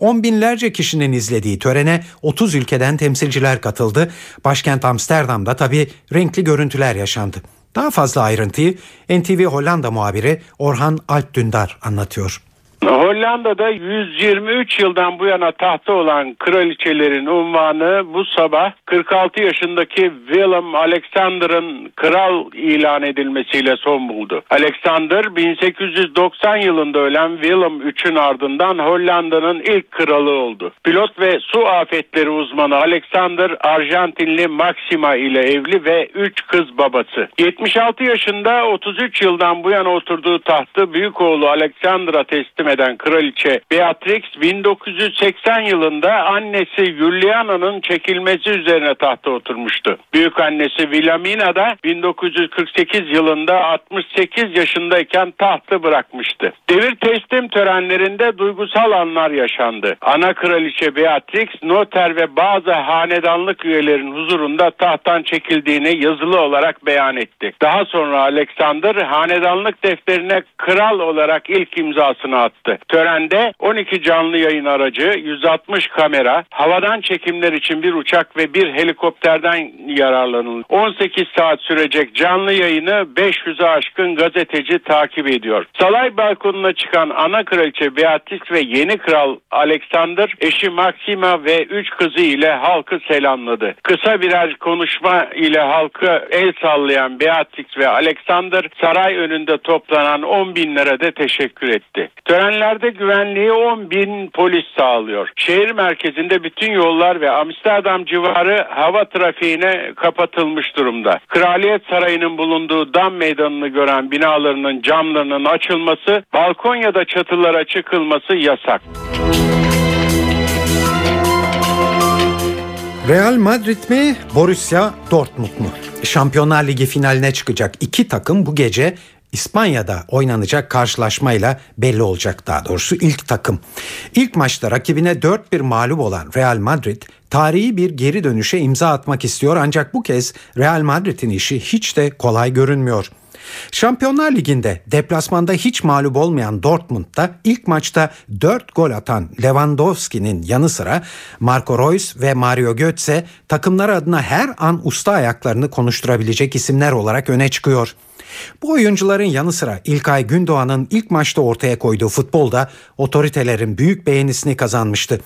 On binlerce kişinin izlediği törene 30 ülkeden temsilciler katıldı. Başkent Amsterdam'da tabii renkli görüntüler yaşandı. Daha fazla ayrıntıyı NTV Hollanda muhabiri Orhan Alp Dündar anlatıyor. Hollanda'da 123 yıldan bu yana tahta olan kraliçelerin unvanı bu sabah 46 yaşındaki Willem Alexander'ın kral ilan edilmesiyle son buldu. Alexander 1890 yılında ölen Willem III'ün ardından Hollanda'nın ilk kralı oldu. Pilot ve su afetleri uzmanı Alexander Arjantinli Maxima ile evli ve 3 kız babası. 76 yaşında 33 yıldan bu yana oturduğu tahtı büyük oğlu Alexander'a teslim eden kraliçe Beatrix 1980 yılında annesi Juliana'nın çekilmesi üzerine tahta oturmuştu. Büyük annesi Wilhelmina da 1948 yılında 68 yaşındayken tahtı bırakmıştı. Devir teslim törenlerinde duygusal anlar yaşandı. Ana kraliçe Beatrix noter ve bazı hanedanlık üyelerin huzurunda tahttan çekildiğini yazılı olarak beyan etti. Daha sonra Alexander hanedanlık defterine kral olarak ilk imzasını attı. Törende 12 canlı yayın aracı, 160 kamera, havadan çekimler için bir uçak ve bir helikopterden yararlanıldı. 18 saat sürecek canlı yayını 500'e aşkın gazeteci takip ediyor. Salay balkonuna çıkan ana kraliçe Beatrix ve yeni kral Alexander eşi Maxima ve 3 kızı ile halkı selamladı. Kısa birer konuşma ile halkı el sallayan Beatrix ve Alexander saray önünde toplanan 10 binlere de teşekkür etti. Törenlerde güvenliği 10 bin polis sağlıyor. Şehir merkezinde bütün yollar ve Amsterdam civarı hava trafiğine kapatılmış durumda. Kraliyet Sarayı'nın bulunduğu dam meydanını gören binalarının camlarının açılması, balkon ya da çatılara çıkılması yasak. Real Madrid mi, Borussia Dortmund mu? Şampiyonlar Ligi finaline çıkacak iki takım bu gece İspanya'da oynanacak karşılaşmayla belli olacak daha doğrusu ilk takım. İlk maçta rakibine 4-1 mağlup olan Real Madrid tarihi bir geri dönüşe imza atmak istiyor ancak bu kez Real Madrid'in işi hiç de kolay görünmüyor. Şampiyonlar Ligi'nde deplasmanda hiç mağlup olmayan Dortmund'da ilk maçta 4 gol atan Lewandowski'nin yanı sıra Marco Reus ve Mario Götze takımlar adına her an usta ayaklarını konuşturabilecek isimler olarak öne çıkıyor. Bu oyuncuların yanı sıra İlkay Gündoğan'ın ilk maçta ortaya koyduğu futbolda otoritelerin büyük beğenisini kazanmıştı.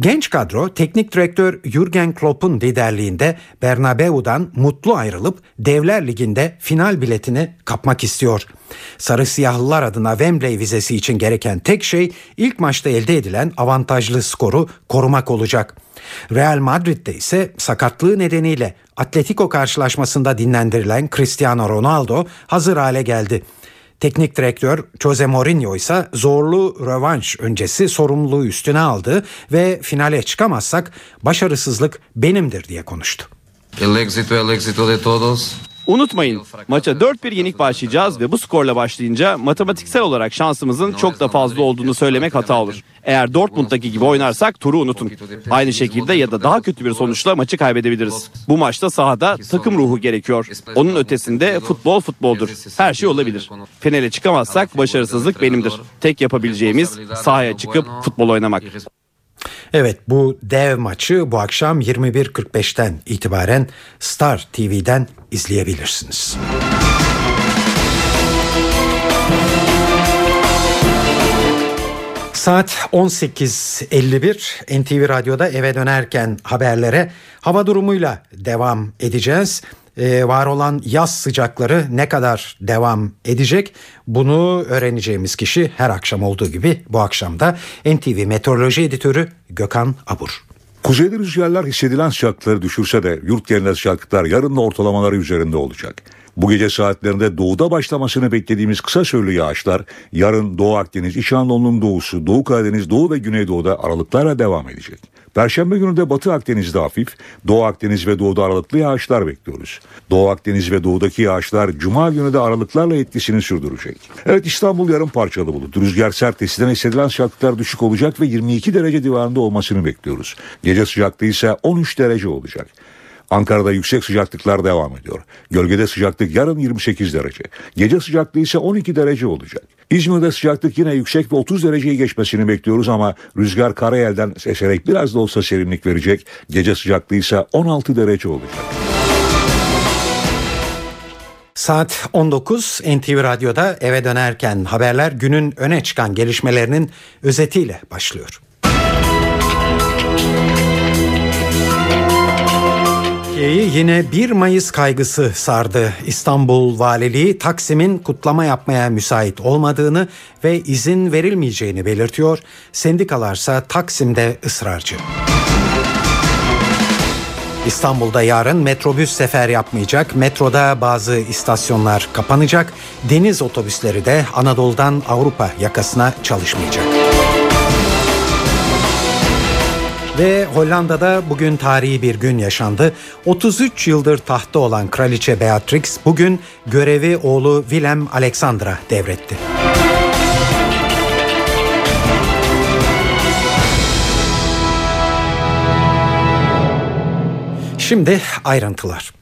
Genç kadro teknik direktör Jurgen Klopp'un liderliğinde Bernabeu'dan mutlu ayrılıp Devler Ligi'nde final biletini kapmak istiyor. Sarı siyahlılar adına Wembley vizesi için gereken tek şey ilk maçta elde edilen avantajlı skoru korumak olacak. Real Madrid'de ise sakatlığı nedeniyle Atletico karşılaşmasında dinlendirilen Cristiano Ronaldo hazır hale geldi. Teknik direktör Jose Mourinho ise zorlu rövanş öncesi sorumluluğu üstüne aldı ve finale çıkamazsak başarısızlık benimdir diye konuştu. El éxito, el éxito de todos. Unutmayın maça 4-1 yenik başlayacağız ve bu skorla başlayınca matematiksel olarak şansımızın çok da fazla olduğunu söylemek hata olur. Eğer Dortmund'daki gibi oynarsak turu unutun. Aynı şekilde ya da daha kötü bir sonuçla maçı kaybedebiliriz. Bu maçta sahada takım ruhu gerekiyor. Onun ötesinde futbol futboldur. Her şey olabilir. Finale çıkamazsak başarısızlık benimdir. Tek yapabileceğimiz sahaya çıkıp futbol oynamak. Evet bu dev maçı bu akşam 21.45'ten itibaren Star TV'den izleyebilirsiniz. Saat 18.51 NTV Radyo'da eve dönerken haberlere hava durumuyla devam edeceğiz. Ee, var olan yaz sıcakları ne kadar devam edecek bunu öğreneceğimiz kişi her akşam olduğu gibi bu akşam da NTV Meteoroloji Editörü Gökhan Abur. Kuzeyli rüzgarlar hissedilen sıcaklıkları düşürse de yurt genelinde sıcaklıklar yarın da ortalamaları üzerinde olacak. Bu gece saatlerinde doğuda başlamasını beklediğimiz kısa süreli yağışlar yarın Doğu Akdeniz, İç Anadolu'nun doğusu, Doğu Karadeniz, Doğu ve Güneydoğu'da aralıklarla devam edecek. Perşembe günü de Batı Akdeniz'de hafif, Doğu Akdeniz ve Doğu'da aralıklı yağışlar bekliyoruz. Doğu Akdeniz ve Doğu'daki yağışlar Cuma günü de aralıklarla etkisini sürdürecek. Evet İstanbul yarın parçalı bulut. Rüzgar sert esiden hissedilen sıcaklıklar düşük olacak ve 22 derece civarında olmasını bekliyoruz. Gece sıcaklığı ise 13 derece olacak. Ankara'da yüksek sıcaklıklar devam ediyor. Gölgede sıcaklık yarın 28 derece. Gece sıcaklığı ise 12 derece olacak. İzmir'de sıcaklık yine yüksek ve 30 dereceyi geçmesini bekliyoruz ama rüzgar karayelden eserek biraz da olsa serinlik verecek. Gece sıcaklığı ise 16 derece olacak. Saat 19 NTV Radyo'da eve dönerken haberler günün öne çıkan gelişmelerinin özetiyle başlıyor. Türkiye'yi yine 1 Mayıs kaygısı sardı. İstanbul Valiliği Taksim'in kutlama yapmaya müsait olmadığını ve izin verilmeyeceğini belirtiyor. Sendikalarsa Taksim'de ısrarcı. İstanbul'da yarın metrobüs sefer yapmayacak. Metroda bazı istasyonlar kapanacak. Deniz otobüsleri de Anadolu'dan Avrupa yakasına çalışmayacak. Ve Hollanda'da bugün tarihi bir gün yaşandı. 33 yıldır tahtta olan Kraliçe Beatrix bugün görevi oğlu Willem Alexandra devretti. Şimdi ayrıntılar.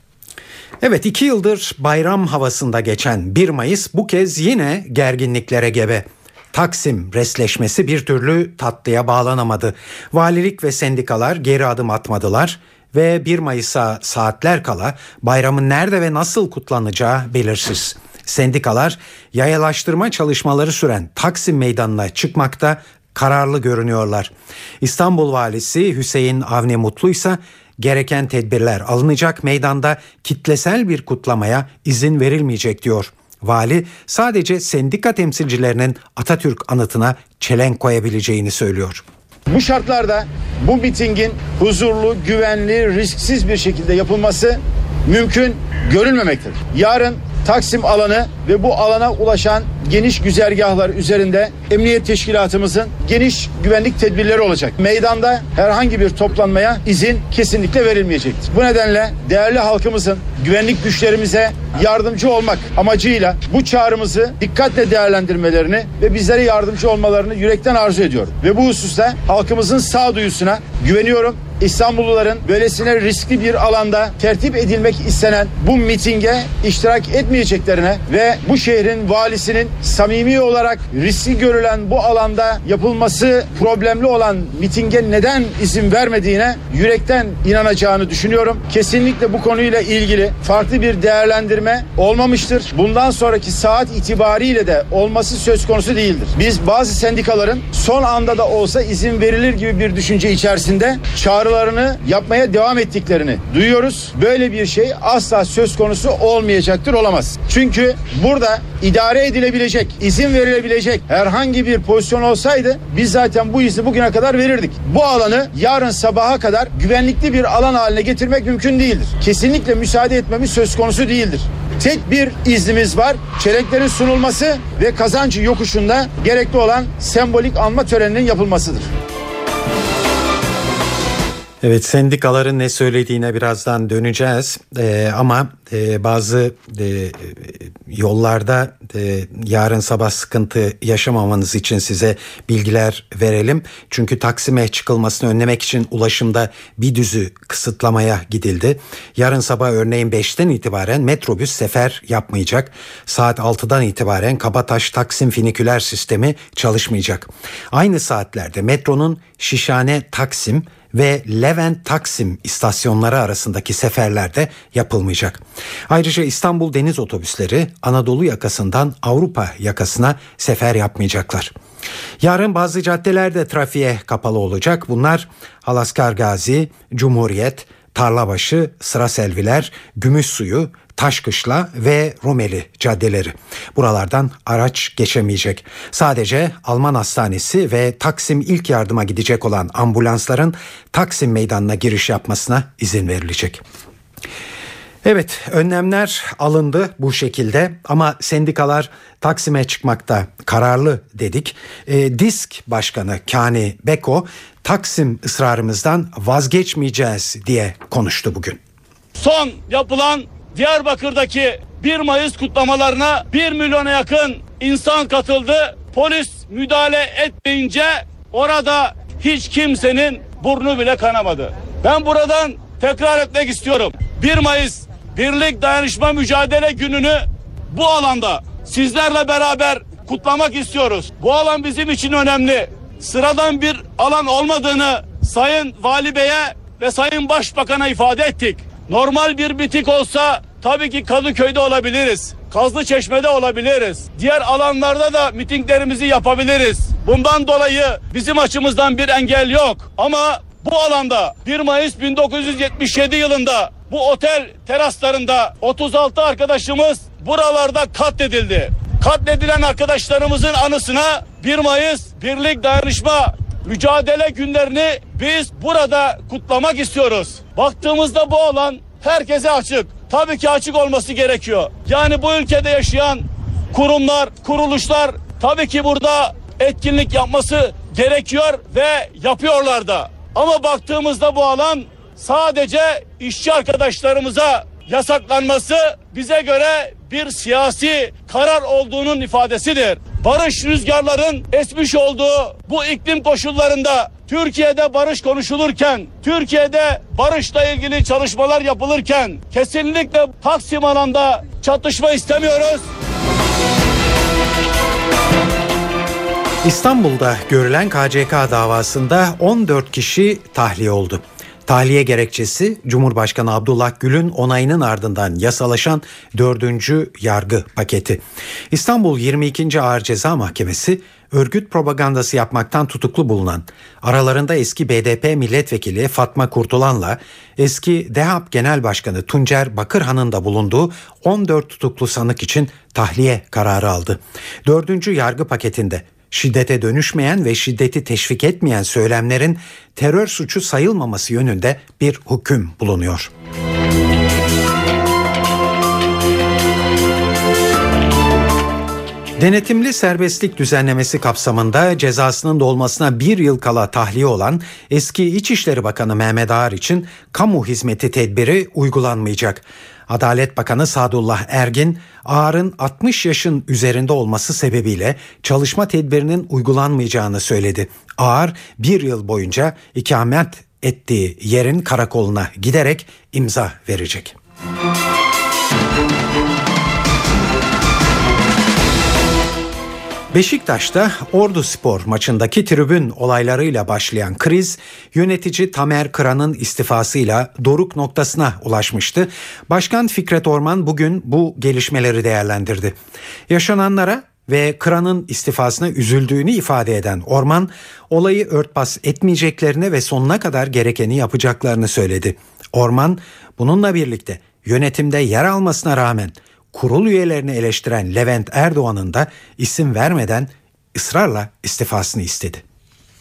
Evet iki yıldır bayram havasında geçen 1 Mayıs bu kez yine gerginliklere gebe. Taksim resleşmesi bir türlü tatlıya bağlanamadı. Valilik ve sendikalar geri adım atmadılar ve 1 Mayıs'a saatler kala bayramın nerede ve nasıl kutlanacağı belirsiz. Sendikalar yayalaştırma çalışmaları süren Taksim Meydanı'na çıkmakta kararlı görünüyorlar. İstanbul Valisi Hüseyin Avni Mutlu ise gereken tedbirler alınacak meydanda kitlesel bir kutlamaya izin verilmeyecek diyor. Vali sadece sendika temsilcilerinin Atatürk anıtına çelenk koyabileceğini söylüyor. Bu şartlarda bu mitingin huzurlu, güvenli, risksiz bir şekilde yapılması mümkün görülmemektedir. Yarın Taksim alanı ve bu alana ulaşan geniş güzergahlar üzerinde emniyet teşkilatımızın geniş güvenlik tedbirleri olacak. Meydanda herhangi bir toplanmaya izin kesinlikle verilmeyecektir. Bu nedenle değerli halkımızın güvenlik güçlerimize yardımcı olmak amacıyla bu çağrımızı dikkatle değerlendirmelerini ve bizlere yardımcı olmalarını yürekten arzu ediyorum. Ve bu hususta halkımızın sağduyusuna güveniyorum. İstanbulluların böylesine riskli bir alanda tertip edilmek istenen bu mitinge iştirak etmeyeceklerine ve bu şehrin valisinin samimi olarak riskli görülen bu alanda yapılması problemli olan mitinge neden izin vermediğine yürekten inanacağını düşünüyorum. Kesinlikle bu konuyla ilgili farklı bir değerlendirme olmamıştır. Bundan sonraki saat itibariyle de olması söz konusu değildir. Biz bazı sendikaların son anda da olsa izin verilir gibi bir düşünce içerisinde çağrılarını yapmaya devam ettiklerini duyuyoruz. Böyle bir şey asla söz konusu olmayacaktır, olamaz. Çünkü burada idare edilebilecek, izin verilebilecek herhangi bir pozisyon olsaydı biz zaten bu izni bugüne kadar verirdik. Bu alanı yarın sabaha kadar güvenlikli bir alan haline getirmek mümkün değildir. Kesinlikle müsaade etmemiz söz konusu değildir. Tek bir iznimiz var. Çelenklerin sunulması ve kazancı yokuşunda gerekli olan sembolik anma töreninin yapılmasıdır. Evet sendikaların ne söylediğine birazdan döneceğiz ee, ama e, bazı e, yollarda e, yarın sabah sıkıntı yaşamamanız için size bilgiler verelim. Çünkü Taksim'e çıkılmasını önlemek için ulaşımda bir düzü kısıtlamaya gidildi. Yarın sabah örneğin 5'ten itibaren metrobüs sefer yapmayacak. Saat 6'dan itibaren Kabataş Taksim finiküler sistemi çalışmayacak. Aynı saatlerde metronun Şişhane Taksim ve Levent Taksim istasyonları arasındaki seferlerde yapılmayacak. Ayrıca İstanbul deniz otobüsleri Anadolu yakasından Avrupa yakasına sefer yapmayacaklar. Yarın bazı caddelerde trafiğe kapalı olacak. Bunlar Halaskar Gazi, Cumhuriyet, Tarlabaşı, Sıra Selviler, Gümüşsuyu, Taşkışla ve Rumeli caddeleri. Buralardan araç geçemeyecek. Sadece Alman Hastanesi ve Taksim ilk yardıma gidecek olan ambulansların Taksim Meydanı'na giriş yapmasına izin verilecek. Evet önlemler alındı bu şekilde ama sendikalar Taksim'e çıkmakta kararlı dedik. E, Disk Başkanı Kani Beko Taksim ısrarımızdan vazgeçmeyeceğiz diye konuştu bugün. Son yapılan Diyarbakır'daki 1 Mayıs kutlamalarına 1 milyona yakın insan katıldı. Polis müdahale etmeyince orada hiç kimsenin burnu bile kanamadı. Ben buradan tekrar etmek istiyorum. 1 Mayıs Birlik Dayanışma Mücadele Günü'nü bu alanda sizlerle beraber kutlamak istiyoruz. Bu alan bizim için önemli. Sıradan bir alan olmadığını Sayın Vali Bey'e ve Sayın Başbakan'a ifade ettik. Normal bir bitik olsa tabii ki Kadıköy'de olabiliriz. Kazlı Çeşme'de olabiliriz. Diğer alanlarda da mitinglerimizi yapabiliriz. Bundan dolayı bizim açımızdan bir engel yok. Ama bu alanda 1 Mayıs 1977 yılında bu otel teraslarında 36 arkadaşımız buralarda katledildi. Katledilen arkadaşlarımızın anısına 1 Mayıs Birlik Dayanışma Mücadele günlerini biz burada kutlamak istiyoruz. Baktığımızda bu alan herkese açık. Tabii ki açık olması gerekiyor. Yani bu ülkede yaşayan kurumlar, kuruluşlar tabii ki burada etkinlik yapması gerekiyor ve yapıyorlar da. Ama baktığımızda bu alan sadece işçi arkadaşlarımıza yasaklanması bize göre bir siyasi karar olduğunun ifadesidir. Barış rüzgarların esmiş olduğu bu iklim koşullarında Türkiye'de barış konuşulurken, Türkiye'de barışla ilgili çalışmalar yapılırken kesinlikle Taksim alanda çatışma istemiyoruz. İstanbul'da görülen KCK davasında 14 kişi tahliye oldu. Tahliye gerekçesi Cumhurbaşkanı Abdullah Gül'ün onayının ardından yasalaşan 4. yargı paketi. İstanbul 22. Ağır Ceza Mahkemesi örgüt propagandası yapmaktan tutuklu bulunan aralarında eski BDP milletvekili Fatma Kurtulan'la eski DEHAP Genel Başkanı Tuncer Bakırhan'ın da bulunduğu 14 tutuklu sanık için tahliye kararı aldı. 4. yargı paketinde şiddete dönüşmeyen ve şiddeti teşvik etmeyen söylemlerin terör suçu sayılmaması yönünde bir hüküm bulunuyor. Denetimli serbestlik düzenlemesi kapsamında cezasının dolmasına bir yıl kala tahliye olan eski İçişleri Bakanı Mehmet Ağar için kamu hizmeti tedbiri uygulanmayacak. Adalet Bakanı Sadullah Ergin, Ağar'ın 60 yaşın üzerinde olması sebebiyle çalışma tedbirinin uygulanmayacağını söyledi. Ağar bir yıl boyunca ikamet ettiği yerin karakoluna giderek imza verecek. Beşiktaş'ta Ordu Spor maçındaki tribün olaylarıyla başlayan kriz yönetici Tamer Kıran'ın istifasıyla doruk noktasına ulaşmıştı. Başkan Fikret Orman bugün bu gelişmeleri değerlendirdi. Yaşananlara ve Kıran'ın istifasına üzüldüğünü ifade eden Orman olayı örtbas etmeyeceklerini ve sonuna kadar gerekeni yapacaklarını söyledi. Orman bununla birlikte yönetimde yer almasına rağmen kurul üyelerini eleştiren Levent Erdoğan'ın da isim vermeden ısrarla istifasını istedi.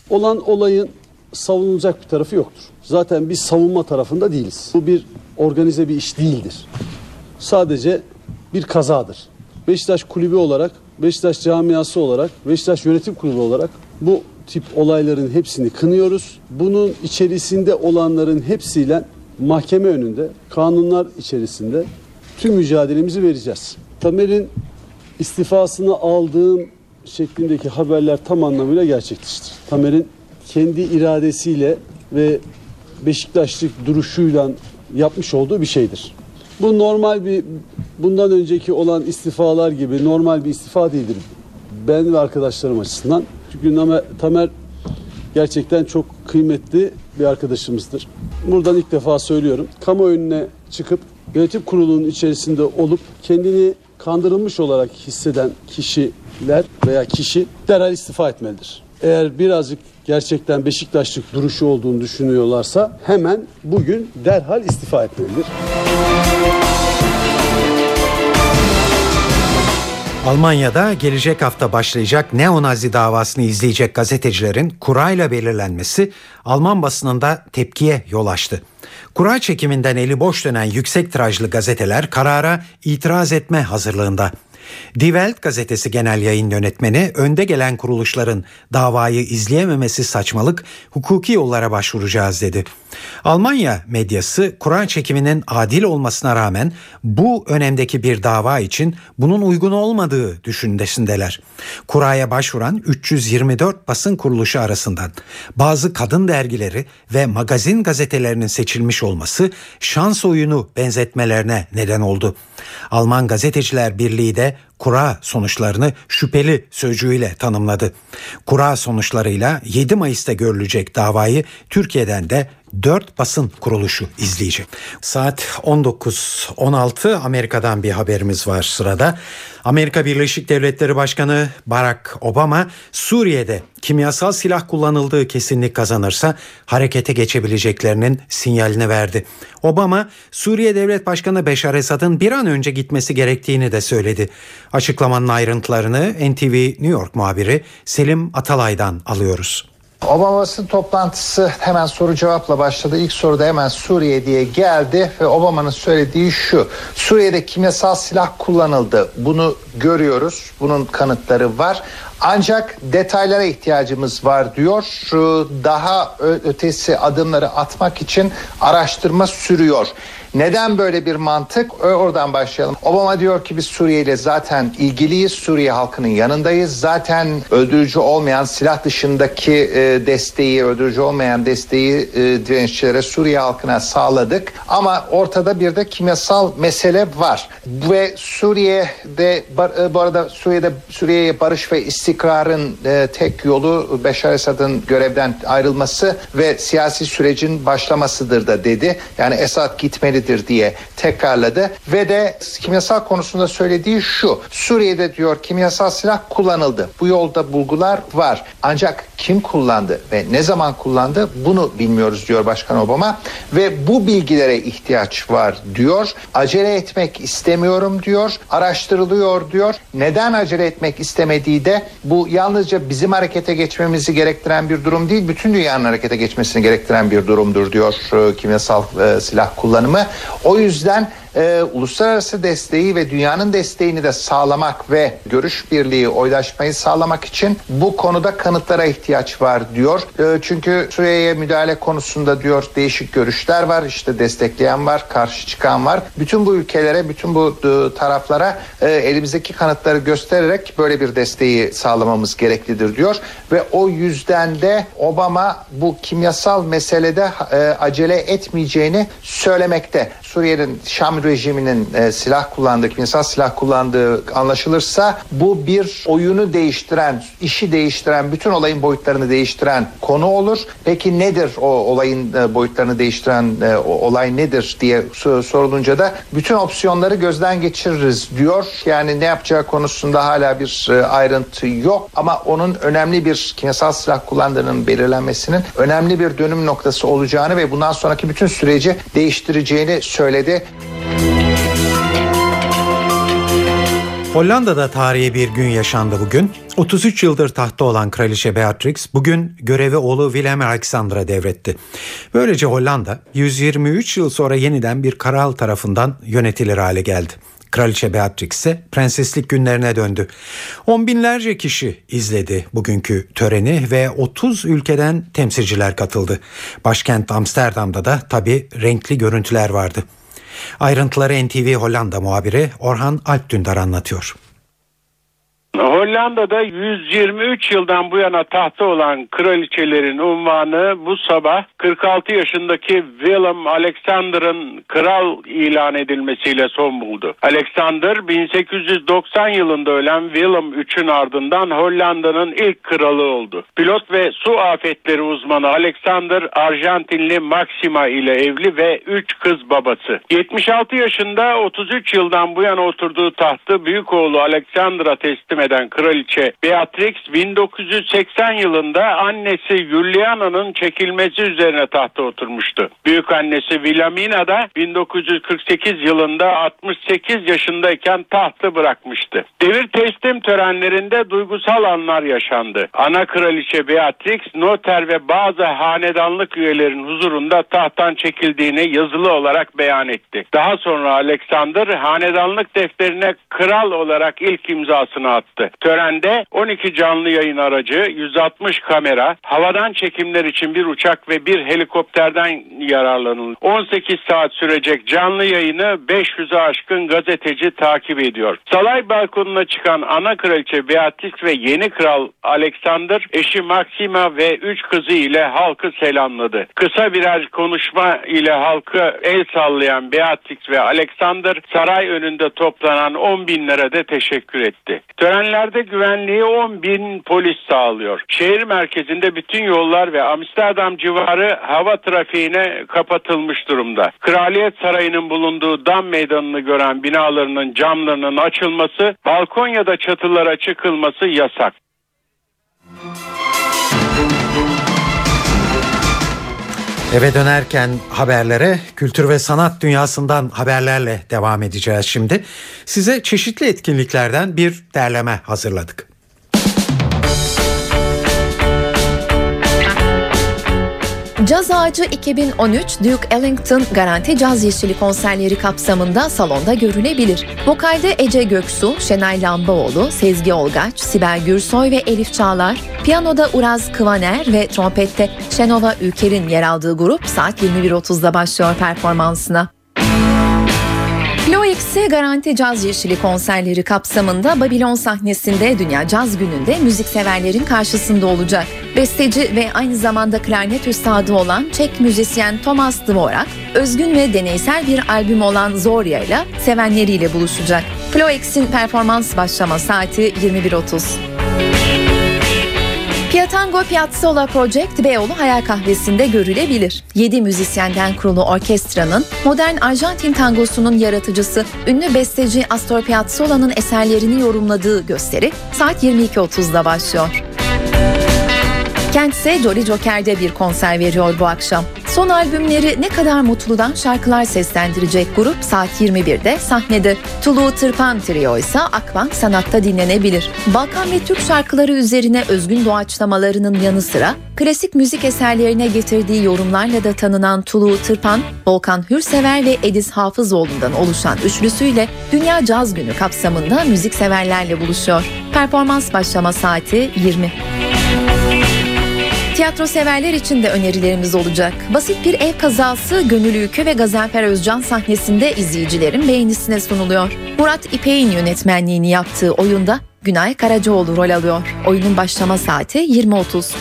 Olan olayın savunulacak bir tarafı yoktur. Zaten biz savunma tarafında değiliz. Bu bir organize bir iş değildir. Sadece bir kazadır. Beşiktaş kulübü olarak, Beşiktaş camiası olarak, Beşiktaş yönetim kurulu olarak bu tip olayların hepsini kınıyoruz. Bunun içerisinde olanların hepsiyle mahkeme önünde, kanunlar içerisinde tüm mücadelemizi vereceğiz. Tamer'in istifasını aldığım şeklindeki haberler tam anlamıyla gerçekleştir. Tamer'in kendi iradesiyle ve Beşiktaşlık duruşuyla yapmış olduğu bir şeydir. Bu normal bir bundan önceki olan istifalar gibi normal bir istifa değildir. Ben ve arkadaşlarım açısından. Çünkü Tamer gerçekten çok kıymetli bir arkadaşımızdır. Buradan ilk defa söylüyorum. Kamu önüne çıkıp yönetim kurulunun içerisinde olup kendini kandırılmış olarak hisseden kişiler veya kişi derhal istifa etmelidir. Eğer birazcık gerçekten Beşiktaşlık duruşu olduğunu düşünüyorlarsa hemen bugün derhal istifa etmelidir. Almanya'da gelecek hafta başlayacak neonazi davasını izleyecek gazetecilerin kurayla belirlenmesi Alman basınında tepkiye yol açtı. Kura çekiminden eli boş dönen yüksek tirajlı gazeteler karara itiraz etme hazırlığında. Die Welt gazetesi genel yayın yönetmeni önde gelen kuruluşların davayı izleyememesi saçmalık, hukuki yollara başvuracağız dedi. Almanya medyası Kur'an çekiminin adil olmasına rağmen bu önemdeki bir dava için bunun uygun olmadığı düşüncesindeler. Kura'ya başvuran 324 basın kuruluşu arasından bazı kadın dergileri ve magazin gazetelerinin seçilmiş olması şans oyunu benzetmelerine neden oldu. Alman Gazeteciler Birliği de kura sonuçlarını şüpheli sözcüğüyle tanımladı. Kura sonuçlarıyla 7 Mayıs'ta görülecek davayı Türkiye'den de 4 basın kuruluşu izleyecek. Saat 19.16 Amerika'dan bir haberimiz var sırada. Amerika Birleşik Devletleri Başkanı Barack Obama Suriye'de kimyasal silah kullanıldığı kesinlik kazanırsa harekete geçebileceklerinin sinyalini verdi. Obama Suriye Devlet Başkanı Beşar Esad'ın bir an önce gitmesi gerektiğini de söyledi. Açıklamanın ayrıntılarını NTV New York muhabiri Selim Atalay'dan alıyoruz. Obama basın toplantısı hemen soru cevapla başladı. İlk soruda hemen Suriye diye geldi ve Obama'nın söylediği şu. Suriye'de kimyasal silah kullanıldı. Bunu görüyoruz. Bunun kanıtları var. Ancak detaylara ihtiyacımız var diyor. Daha ötesi adımları atmak için araştırma sürüyor. Neden böyle bir mantık? Oradan başlayalım. Obama diyor ki biz Suriye ile zaten ilgiliyiz. Suriye halkının yanındayız. Zaten öldürücü olmayan silah dışındaki e, desteği, öldürücü olmayan desteği e, Suriye halkına sağladık. Ama ortada bir de kimyasal mesele var. Ve Suriye'de e, bu arada Suriye'de Suriye'ye barış ve istikrarın tek yolu Beşar Esad'ın görevden ayrılması ve siyasi sürecin başlamasıdır da dedi. Yani Esad gitmeli önemlidir diye tekrarladı ve de kimyasal konusunda söylediği şu. Suriye'de diyor kimyasal silah kullanıldı. Bu yolda bulgular var. Ancak kim kullandı ve ne zaman kullandı bunu bilmiyoruz diyor Başkan Obama ve bu bilgilere ihtiyaç var diyor. Acele etmek istemiyorum diyor. Araştırılıyor diyor. Neden acele etmek istemediği de bu yalnızca bizim harekete geçmemizi gerektiren bir durum değil. Bütün dünyanın harekete geçmesini gerektiren bir durumdur diyor e, kimyasal e, silah kullanımı. O yüzden e, uluslararası desteği ve dünyanın desteğini de sağlamak ve görüş birliği, oylaşmayı sağlamak için bu konuda kanıtlara ihtiyaç var diyor. E, çünkü Suriye'ye müdahale konusunda diyor değişik görüşler var. İşte destekleyen var, karşı çıkan var. Bütün bu ülkelere, bütün bu e, taraflara e, elimizdeki kanıtları göstererek böyle bir desteği sağlamamız gereklidir diyor ve o yüzden de Obama bu kimyasal meselede e, acele etmeyeceğini söylemekte. Suriye'nin Şam rejiminin e, silah kullandığı, kimyasal silah kullandığı anlaşılırsa bu bir oyunu değiştiren, işi değiştiren, bütün olayın boyutlarını değiştiren konu olur. Peki nedir o olayın e, boyutlarını değiştiren e, olay nedir diye so- sorulunca da bütün opsiyonları gözden geçiririz diyor. Yani ne yapacağı konusunda hala bir e, ayrıntı yok ama onun önemli bir kimyasal silah kullandığının belirlenmesinin önemli bir dönüm noktası olacağını ve bundan sonraki bütün süreci değiştireceğini söyledi. Hollanda'da tarihi bir gün yaşandı bugün. 33 yıldır tahtta olan Kraliçe Beatrix bugün görevi oğlu Willem Alexander'a devretti. Böylece Hollanda 123 yıl sonra yeniden bir kral tarafından yönetilir hale geldi. Kraliçe Beatrix ise prenseslik günlerine döndü. On binlerce kişi izledi bugünkü töreni ve 30 ülkeden temsilciler katıldı. Başkent Amsterdam'da da tabi renkli görüntüler vardı. Ayrıntıları NTV Hollanda muhabiri Orhan Alpdündar anlatıyor. Hollanda'da 123 yıldan bu yana tahta olan kraliçelerin unvanı bu sabah 46 yaşındaki Willem Alexander'ın kral ilan edilmesiyle son buldu. Alexander 1890 yılında ölen Willem III'ün ardından Hollanda'nın ilk kralı oldu. Pilot ve su afetleri uzmanı Alexander Arjantinli Maxima ile evli ve 3 kız babası. 76 yaşında 33 yıldan bu yana oturduğu tahtı büyük oğlu Alexander'a teslim eden kraliçe Beatrix 1980 yılında annesi Juliana'nın çekilmesi üzerine tahta oturmuştu. Büyük annesi Wilhelmina da 1948 yılında 68 yaşındayken tahtı bırakmıştı. Devir teslim törenlerinde duygusal anlar yaşandı. Ana kraliçe Beatrix noter ve bazı hanedanlık üyelerin huzurunda tahttan çekildiğini yazılı olarak beyan etti. Daha sonra Alexander hanedanlık defterine kral olarak ilk imzasını attı. Törende 12 canlı yayın aracı, 160 kamera, havadan çekimler için bir uçak ve bir helikopterden yararlanıldı. 18 saat sürecek canlı yayını 500'e aşkın gazeteci takip ediyor. Salay balkonuna çıkan ana kraliçe Beatrix ve yeni kral Alexander eşi Maxima ve 3 kızı ile halkı selamladı. Kısa birer konuşma ile halkı el sallayan Beatrix ve Alexander saray önünde toplanan 10 binlere de teşekkür etti. Törenlerde güvenliği 10 bin polis sağlıyor. Şehir merkezinde bütün yollar ve Amsterdam civarı hava trafiğine kapatılmış durumda. Kraliyet Sarayı'nın bulunduğu dam meydanını gören binalarının camlarının açılması, balkon ya da çatılara çıkılması yasak. Eve dönerken haberlere kültür ve sanat dünyasından haberlerle devam edeceğiz şimdi. Size çeşitli etkinliklerden bir derleme hazırladık. Caz Ağacı 2013 Duke Ellington Garanti Caz Yeşili konserleri kapsamında salonda görülebilir. Vokalde Ece Göksu, Şenay Lambaoğlu, Sezgi Olgaç, Sibel Gürsoy ve Elif Çağlar, piyanoda Uraz Kıvaner ve trompette Şenova Ülker'in yer aldığı grup saat 21.30'da başlıyor performansına. X'e Garanti Caz Yeşili konserleri kapsamında Babilon sahnesinde Dünya Caz Günü'nde müzikseverlerin karşısında olacak. Besteci ve aynı zamanda klarnet üstadı olan Çek müzisyen Thomas Dvorak, özgün ve deneysel bir albüm olan Zorya ile sevenleriyle buluşacak. Flo X'in performans başlama saati 21.30. Piatango Piazzolla Project Beyoğlu Hayal Kahvesi'nde görülebilir. 7 müzisyenden kurulu orkestranın modern Arjantin tangosunun yaratıcısı ünlü besteci Astor Piazzolla'nın eserlerini yorumladığı gösteri saat 22.30'da başlıyor. Kent ise Jolly Joker'de bir konser veriyor bu akşam. Son albümleri Ne Kadar Mutlu'dan şarkılar seslendirecek grup saat 21'de sahnede. Tulu Tırpan Trio ise Akbank Sanat'ta dinlenebilir. Balkan ve Türk şarkıları üzerine özgün doğaçlamalarının yanı sıra klasik müzik eserlerine getirdiği yorumlarla da tanınan Tulu Tırpan, Volkan Hürsever ve Ediz Hafızoğlu'ndan oluşan üçlüsüyle Dünya Caz Günü kapsamında müzikseverlerle buluşuyor. Performans başlama saati 20. Tiyatro severler için de önerilerimiz olacak. Basit bir ev kazası Gönül Ülkü ve Gazanfer Özcan sahnesinde izleyicilerin beğenisine sunuluyor. Murat İpek'in yönetmenliğini yaptığı oyunda Günay Karacaoğlu rol alıyor. Oyunun başlama saati 20.30.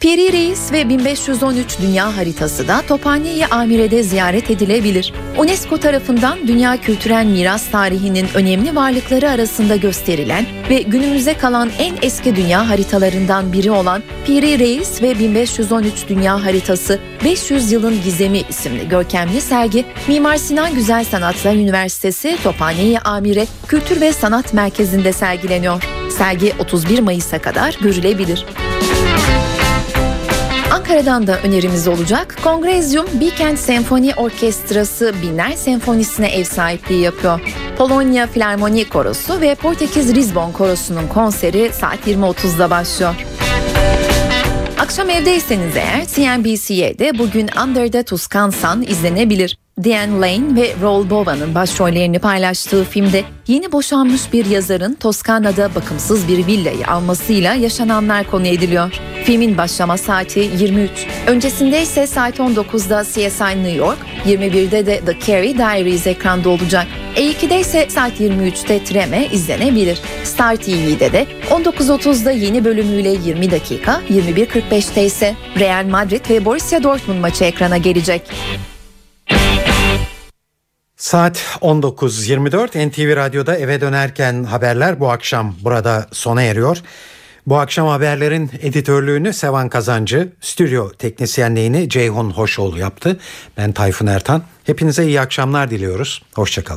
Piri Reis ve 1513 Dünya Haritası da Tophane-i Amire'de ziyaret edilebilir. UNESCO tarafından Dünya Kültürel Miras tarihinin önemli varlıkları arasında gösterilen ve günümüze kalan en eski dünya haritalarından biri olan Piri Reis ve 1513 Dünya Haritası 500 Yılın Gizemi isimli görkemli sergi Mimar Sinan Güzel Sanatlar Üniversitesi Tophane-i Amire Kültür ve Sanat Merkezi'nde sergileniyor. Sergi 31 Mayıs'a kadar görülebilir. Ankara'dan da önerimiz olacak. Kongrezyum Beekend Senfoni Orkestrası Binler Senfonisi'ne ev sahipliği yapıyor. Polonya Filarmoni Korosu ve Portekiz Lisbon Korosu'nun konseri saat 20.30'da başlıyor. Akşam evdeyseniz eğer CNBC'de bugün Under the Tuscan Sun izlenebilir. Diane Lane ve Roll Bova'nın başrollerini paylaştığı filmde yeni boşanmış bir yazarın Toskana'da bakımsız bir villayı almasıyla yaşananlar konu ediliyor. Filmin başlama saati 23. Öncesinde ise saat 19'da CSI New York, 21'de de The Carrie Diaries ekranda olacak. E2'de ise saat 23'te Treme izlenebilir. Star TV'de de 19.30'da yeni bölümüyle 20 dakika, 21.45'te ise Real Madrid ve Borussia Dortmund maçı ekrana gelecek. Saat 19.24 NTV Radyo'da eve dönerken haberler bu akşam burada sona eriyor. Bu akşam haberlerin editörlüğünü Sevan Kazancı, stüdyo teknisyenliğini Ceyhun Hoşoğlu yaptı. Ben Tayfun Ertan. Hepinize iyi akşamlar diliyoruz. Hoşçakalın.